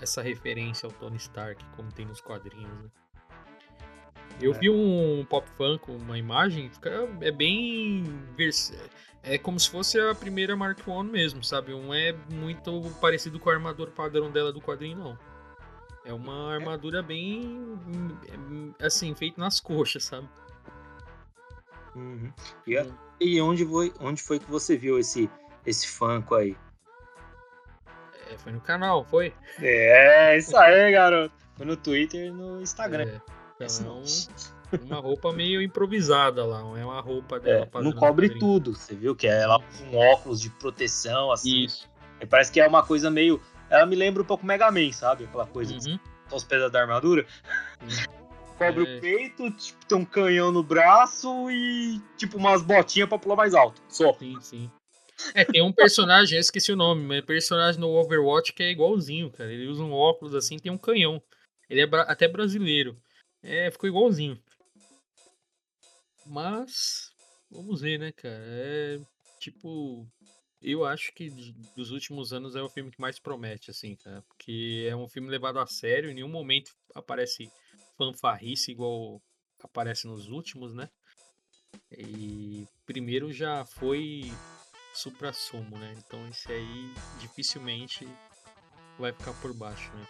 essa referência ao Tony Stark, como tem nos quadrinhos, né? Eu é. vi um pop funk, uma imagem, é bem. É como se fosse a primeira Mark I mesmo, sabe? Não é muito parecido com a armadura padrão dela do quadrinho, não. É uma armadura bem. Assim, feita nas coxas, sabe? Uhum. E, a, e, onde, foi, onde foi que você viu esse, esse Funko aí? É, foi no canal, foi? É, isso aí, garoto. Foi no Twitter e no Instagram. É, então, uma roupa meio improvisada lá, não é uma roupa dela. É, não cobre tudo, você viu que é ela com óculos de proteção, assim. Isso. E parece que é uma coisa meio. Ela me lembra um pouco Mega Man, sabe? Aquela coisa uhum. só os pedaços da armadura. Uhum. Cobre é. o peito, tipo, tem um canhão no braço e, tipo, umas botinhas pra pular mais alto. Só. Sim, sim. É, tem um personagem, eu esqueci o nome, mas personagem no Overwatch que é igualzinho, cara. Ele usa um óculos assim tem um canhão. Ele é até brasileiro. É, ficou igualzinho. Mas, vamos ver, né, cara? É, tipo, eu acho que dos últimos anos é o filme que mais promete, assim, cara. Porque é um filme levado a sério, em nenhum momento aparece fanfarrice igual aparece nos últimos, né? E primeiro já foi supra-sumo, né? Então esse aí dificilmente vai ficar por baixo, né?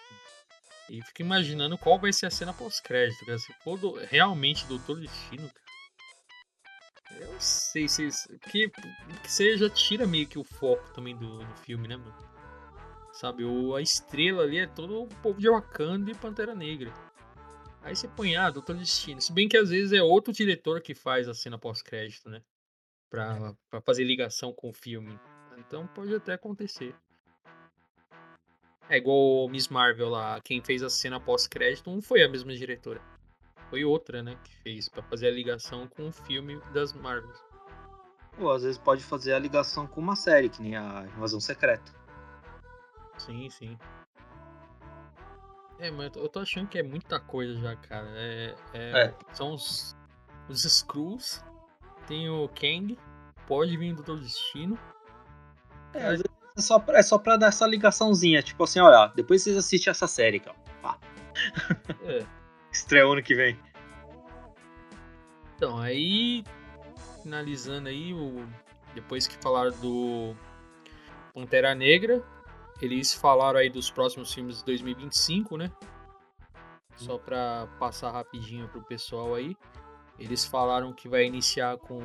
E fico imaginando qual vai ser a cena pós-crédito, cara. Se for do, realmente Doutor Destino, cara. Eu sei se. Que, que você já tira meio que o foco também do, do filme, né, mano? Sabe, o, a estrela ali é todo o povo de Wakanda e Pantera Negra. Aí você põe, ah, Doutor Destino. Se bem que às vezes é outro diretor que faz a cena pós-crédito, né? Pra, pra fazer ligação com o filme. Então pode até acontecer. É igual o Miss Marvel lá, quem fez a cena pós-crédito não foi a mesma diretora. Foi outra, né, que fez para fazer a ligação com o filme das Marvels. Ou às vezes pode fazer a ligação com uma série, que nem a Invasão Secreta. Sim, sim. É, mas eu tô achando que é muita coisa já, cara. É, é, é. São os, os Skrulls, tem o Kang, pode vir do Doutor Destino. É, às vezes é só, pra, é só pra dar essa ligaçãozinha, tipo assim, olha, depois vocês assistem essa série, cara. Pá. É. Estreia ano que vem. Então, aí. Finalizando aí, o, depois que falaram do Pantera Negra, eles falaram aí dos próximos filmes de 2025, né? Só para passar rapidinho pro pessoal aí. Eles falaram que vai iniciar com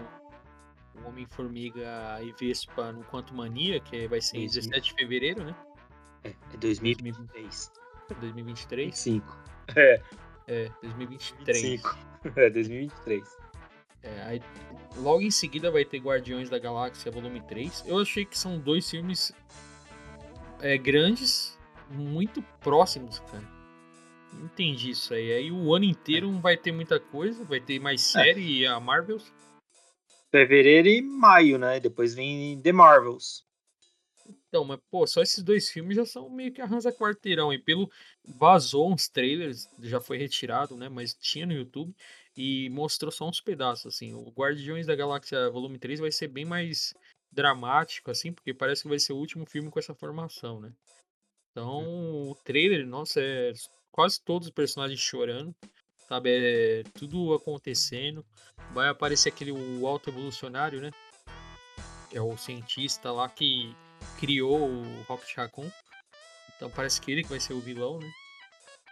o Homem-Formiga e Vespa no Quanto Mania, que vai ser em 17 de fevereiro, né? É, é 2023. 2023? 25. É. É, 2023. 25. É, 2023. É, aí, logo em seguida vai ter Guardiões da Galáxia Volume 3. Eu achei que são dois filmes é, grandes, muito próximos, cara. Não entendi isso aí. Aí o ano inteiro não vai ter muita coisa, vai ter mais é. série é. e a Marvels. Fevereiro e maio, né? Depois vem The Marvels. Então, mas, pô, só esses dois filmes já são meio que arrasa quarteirão. E pelo. Vazou uns trailers, já foi retirado, né? Mas tinha no YouTube. E mostrou só uns pedaços, assim. O Guardiões da Galáxia Volume 3 vai ser bem mais dramático, assim, porque parece que vai ser o último filme com essa formação, né? Então, o trailer, nossa, é quase todos os personagens chorando, sabe? É tudo acontecendo. Vai aparecer aquele o alto evolucionário, né? Que é o cientista lá que criou o Rocket Raccoon. Então parece que ele que vai ser o vilão, né?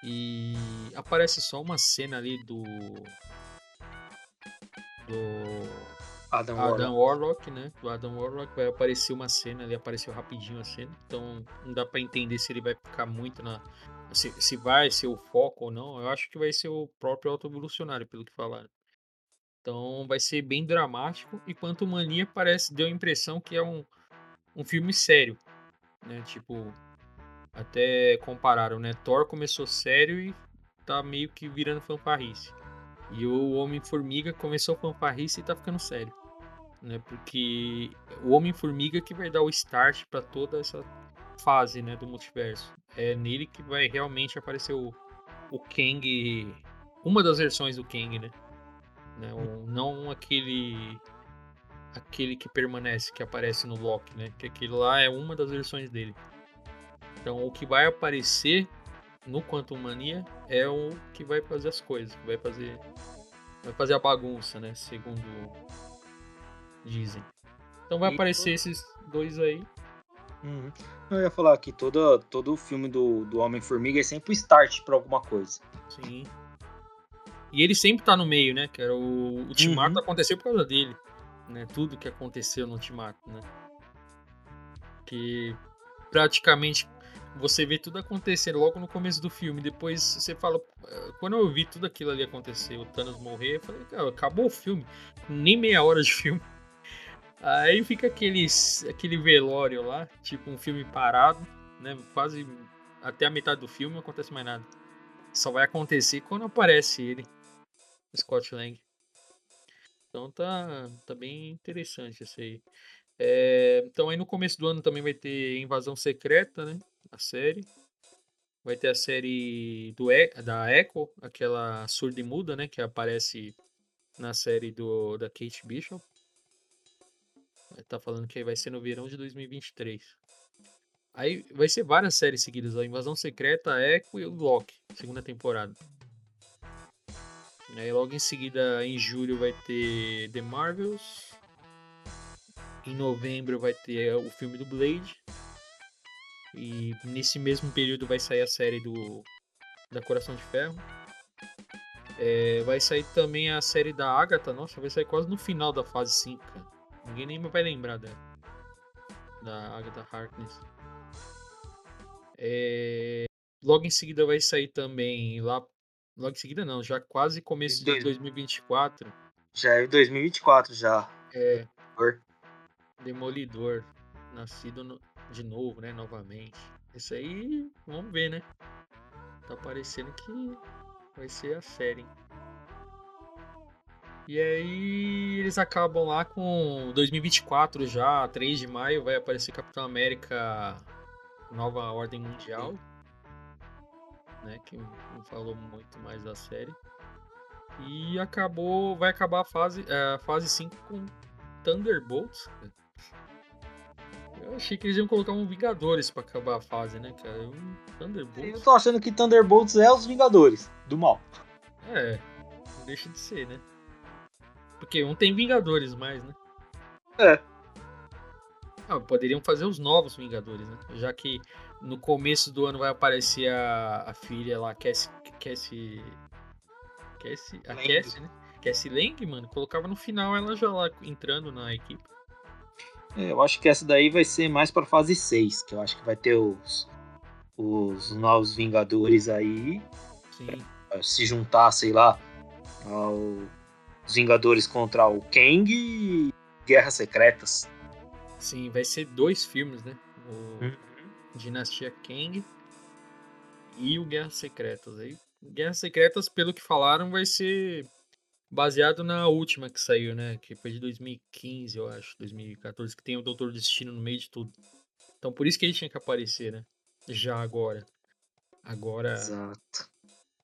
E aparece só uma cena ali do. Do. Adam, Adam Warlock. Warlock, né? Do Adam Warlock vai aparecer uma cena ali, apareceu rapidinho a cena. Então não dá para entender se ele vai ficar muito na. Se, se vai ser o foco ou não. Eu acho que vai ser o próprio auto-evolucionário, pelo que falaram. Então vai ser bem dramático. E Quanto Mania parece, deu a impressão que é um um filme sério, né? Tipo, até compararam, né? Thor começou sério e tá meio que virando fanfarrice. E o Homem-Formiga começou fanfarrice e tá ficando sério. Né? Porque o Homem-Formiga que vai dar o start para toda essa fase, né, do multiverso. É nele que vai realmente aparecer o, o Kang, uma das versões do Kang, né? né? O, não aquele aquele que permanece, que aparece no Loki, né? Que aquilo lá é uma das versões dele. Então o que vai aparecer no Quantum Mania é o que vai fazer as coisas, que vai fazer vai fazer a bagunça, né? Segundo dizem. Então vai aparecer esses dois aí. Uhum. Eu ia falar que todo, todo o filme do, do Homem-Formiga é sempre o start para alguma coisa. Sim. E ele sempre tá no meio, né? Que era o, o Ultimato uhum. aconteceu por causa dele né? Tudo que aconteceu no Ultimato, né? Que praticamente você vê tudo acontecer logo no começo do filme. Depois você fala. Eh, quando eu vi tudo aquilo ali acontecer, o Thanos morrer, eu falei, cara, acabou o filme. Nem meia hora de filme. Aí fica aqueles, aquele velório lá, tipo um filme parado, né? Quase até a metade do filme não acontece mais nada. Só vai acontecer quando aparece ele, Scott Lang. Então tá, tá bem interessante isso aí. É, então aí no começo do ano também vai ter Invasão Secreta, né? A série. Vai ter a série do e, da Echo, aquela surda e muda, né? Que aparece na série do, da Kate Bishop. Tá falando que vai ser no verão de 2023. Aí vai ser várias séries seguidas, a Invasão Secreta, Echo e o Loki, segunda temporada. Aí logo em seguida, em julho, vai ter The Marvels. Em novembro vai ter o filme do Blade. E nesse mesmo período vai sair a série do da Coração de Ferro. É, vai sair também a série da Agatha. Nossa, vai sair quase no final da fase 5, cara. Ninguém nem vai lembrar dela. Da Agatha Harkness. É, logo em seguida vai sair também lá Logo em seguida não, já quase começo de 2024. Já é 2024 já. É. Demolidor. Nascido no, de novo, né? Novamente. Isso aí, vamos ver, né? Tá parecendo que vai ser a série. E aí eles acabam lá com 2024 já, 3 de maio, vai aparecer Capitão América Nova Ordem Mundial né? Que não falou muito mais da série. E acabou. Vai acabar a fase, a fase 5 com Thunderbolts. Eu achei que eles iam colocar um Vingadores pra acabar a fase, né, cara? Um Thunderbolts. Eu tô achando que Thunderbolts é os Vingadores do mal. É, não deixa de ser, né? Porque um tem Vingadores mais, né? É. Ah, poderiam fazer os novos Vingadores, né? Já que no começo do ano vai aparecer a, a filha lá, Cassie. Cassie. Cassie. A Lang. Cassie, né? Cassie Lang, mano. Colocava no final ela já lá entrando na equipe. É, eu acho que essa daí vai ser mais pra fase 6, que eu acho que vai ter os, os novos Vingadores aí. Sim. Se juntar, sei lá, os Vingadores contra o Kang e Guerras Secretas. Sim, vai ser dois filmes, né? O... Hum. Dinastia Kang e o Guerras Secretas. Aí, Guerras Secretas, pelo que falaram, vai ser baseado na última que saiu, né? Que foi de 2015, eu acho, 2014, que tem o Doutor Destino no meio de tudo. Então por isso que ele tinha que aparecer, né? Já agora. Agora. Exato.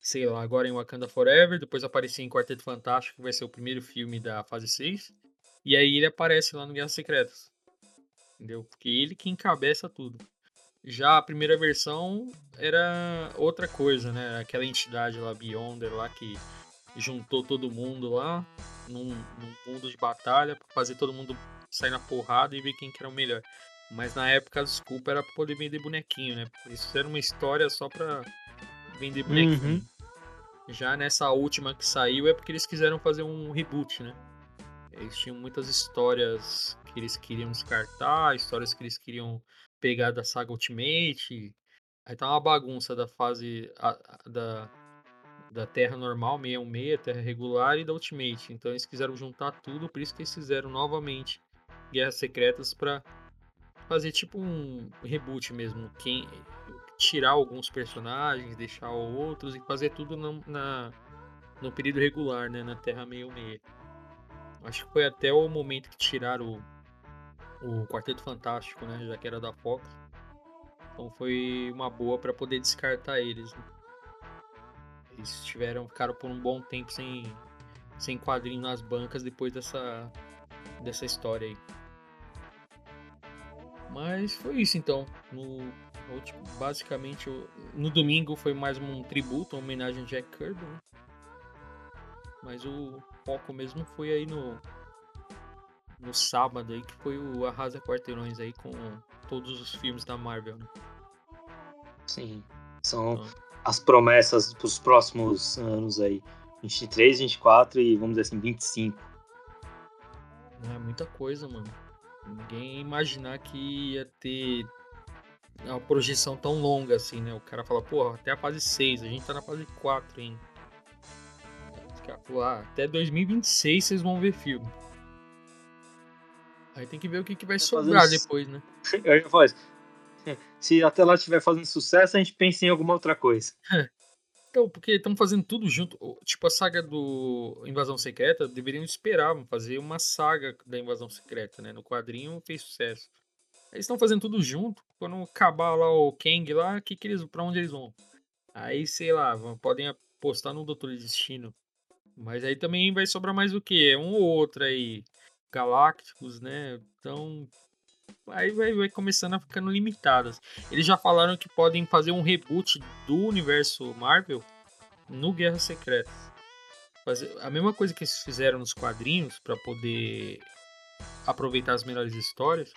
Sei lá, agora em Wakanda Forever, depois aparecer em Quarteto Fantástico, que vai ser o primeiro filme da fase 6. E aí ele aparece lá no Guerras Secretas. Entendeu? Porque ele que encabeça tudo. Já a primeira versão era outra coisa, né? Aquela entidade lá, Beyonder, lá que juntou todo mundo lá num, num mundo de batalha para fazer todo mundo sair na porrada e ver quem que era o melhor. Mas na época a desculpa era pra poder vender bonequinho, né? Isso era uma história só pra vender bonequinho. Uhum. Já nessa última que saiu é porque eles quiseram fazer um reboot, né? Eles tinham muitas histórias que eles queriam descartar, histórias que eles queriam pegar da saga Ultimate. Aí tá uma bagunça da fase a, a, da, da Terra normal, 616, Terra regular e da Ultimate. Então eles quiseram juntar tudo, por isso que eles fizeram novamente Guerras Secretas para fazer tipo um reboot mesmo. Quem, tirar alguns personagens, deixar outros e fazer tudo no, na, no período regular, né? Na Terra 66. Acho que foi até o momento que tiraram o, o Quarteto Fantástico, né? Já que era da Fox. Então foi uma boa para poder descartar eles. Né? Eles tiveram, ficaram por um bom tempo sem, sem quadrinho nas bancas depois dessa, dessa história aí. Mas foi isso então. No, basicamente, no domingo foi mais um tributo, uma homenagem a Jack Kirby. Né? Mas o foco mesmo foi aí no, no sábado aí, que foi o Arrasa Quarteirões aí com todos os filmes da Marvel. Né? Sim. São. Então, as promessas para os próximos anos aí. 23, 24 e vamos dizer assim, 25. É muita coisa, mano. Ninguém ia imaginar que ia ter uma projeção tão longa assim, né? O cara fala, pô, até a fase 6, a gente tá na fase 4 ainda. Os caras falaram, ah, até 2026 vocês vão ver filme. Aí tem que ver o que, que vai sobrar fazendo... depois, né? Eu ia falar isso. Se até lá estiver fazendo sucesso, a gente pensa em alguma outra coisa. Então, porque estão fazendo tudo junto. Tipo, a saga do Invasão Secreta, deveriam esperar fazer uma saga da Invasão Secreta, né? No quadrinho fez sucesso. Eles estão fazendo tudo junto. Quando acabar lá o Kang lá, que que eles, pra onde eles vão? Aí, sei lá, podem apostar no Doutor Destino. Mas aí também vai sobrar mais o quê? Um ou outro aí. Galácticos, né? Então, aí vai, vai começando a ficando limitadas. Eles já falaram que podem fazer um reboot do universo Marvel no Guerra Secreta. Fazer a mesma coisa que eles fizeram nos quadrinhos para poder aproveitar as melhores histórias.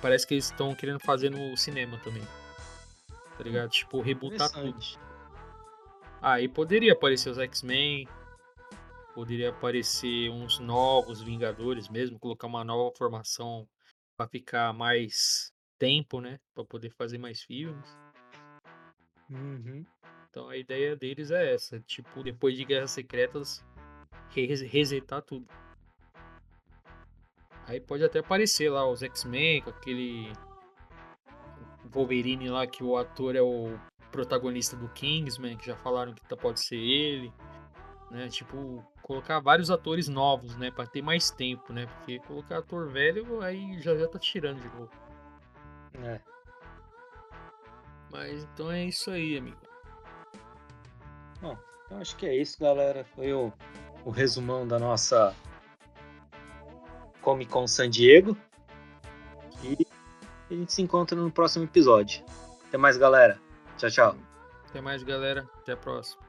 Parece que eles estão querendo fazer no cinema também. Tá ligado? Tipo, rebootar tudo. Aí ah, poderia aparecer os X-Men, poderia aparecer uns novos Vingadores mesmo, colocar uma nova formação para ficar mais tempo, né? Para poder fazer mais filmes. Uhum. Então a ideia deles é essa, tipo, depois de Guerras Secretas, resetar tudo. Aí pode até aparecer lá os X-Men com aquele Wolverine lá que o ator é o protagonista do Kingsman, que já falaram que tá, pode ser ele, né? Tipo, colocar vários atores novos, né? Pra ter mais tempo, né? Porque colocar ator velho aí já já tá tirando de novo. É. Mas então é isso aí, amigo. Bom, então acho que é isso, galera. Foi o, o resumão da nossa Comic Con San Diego. E a gente se encontra no próximo episódio. Até mais, galera. Tchau, tchau. Até mais, galera. Até a próxima.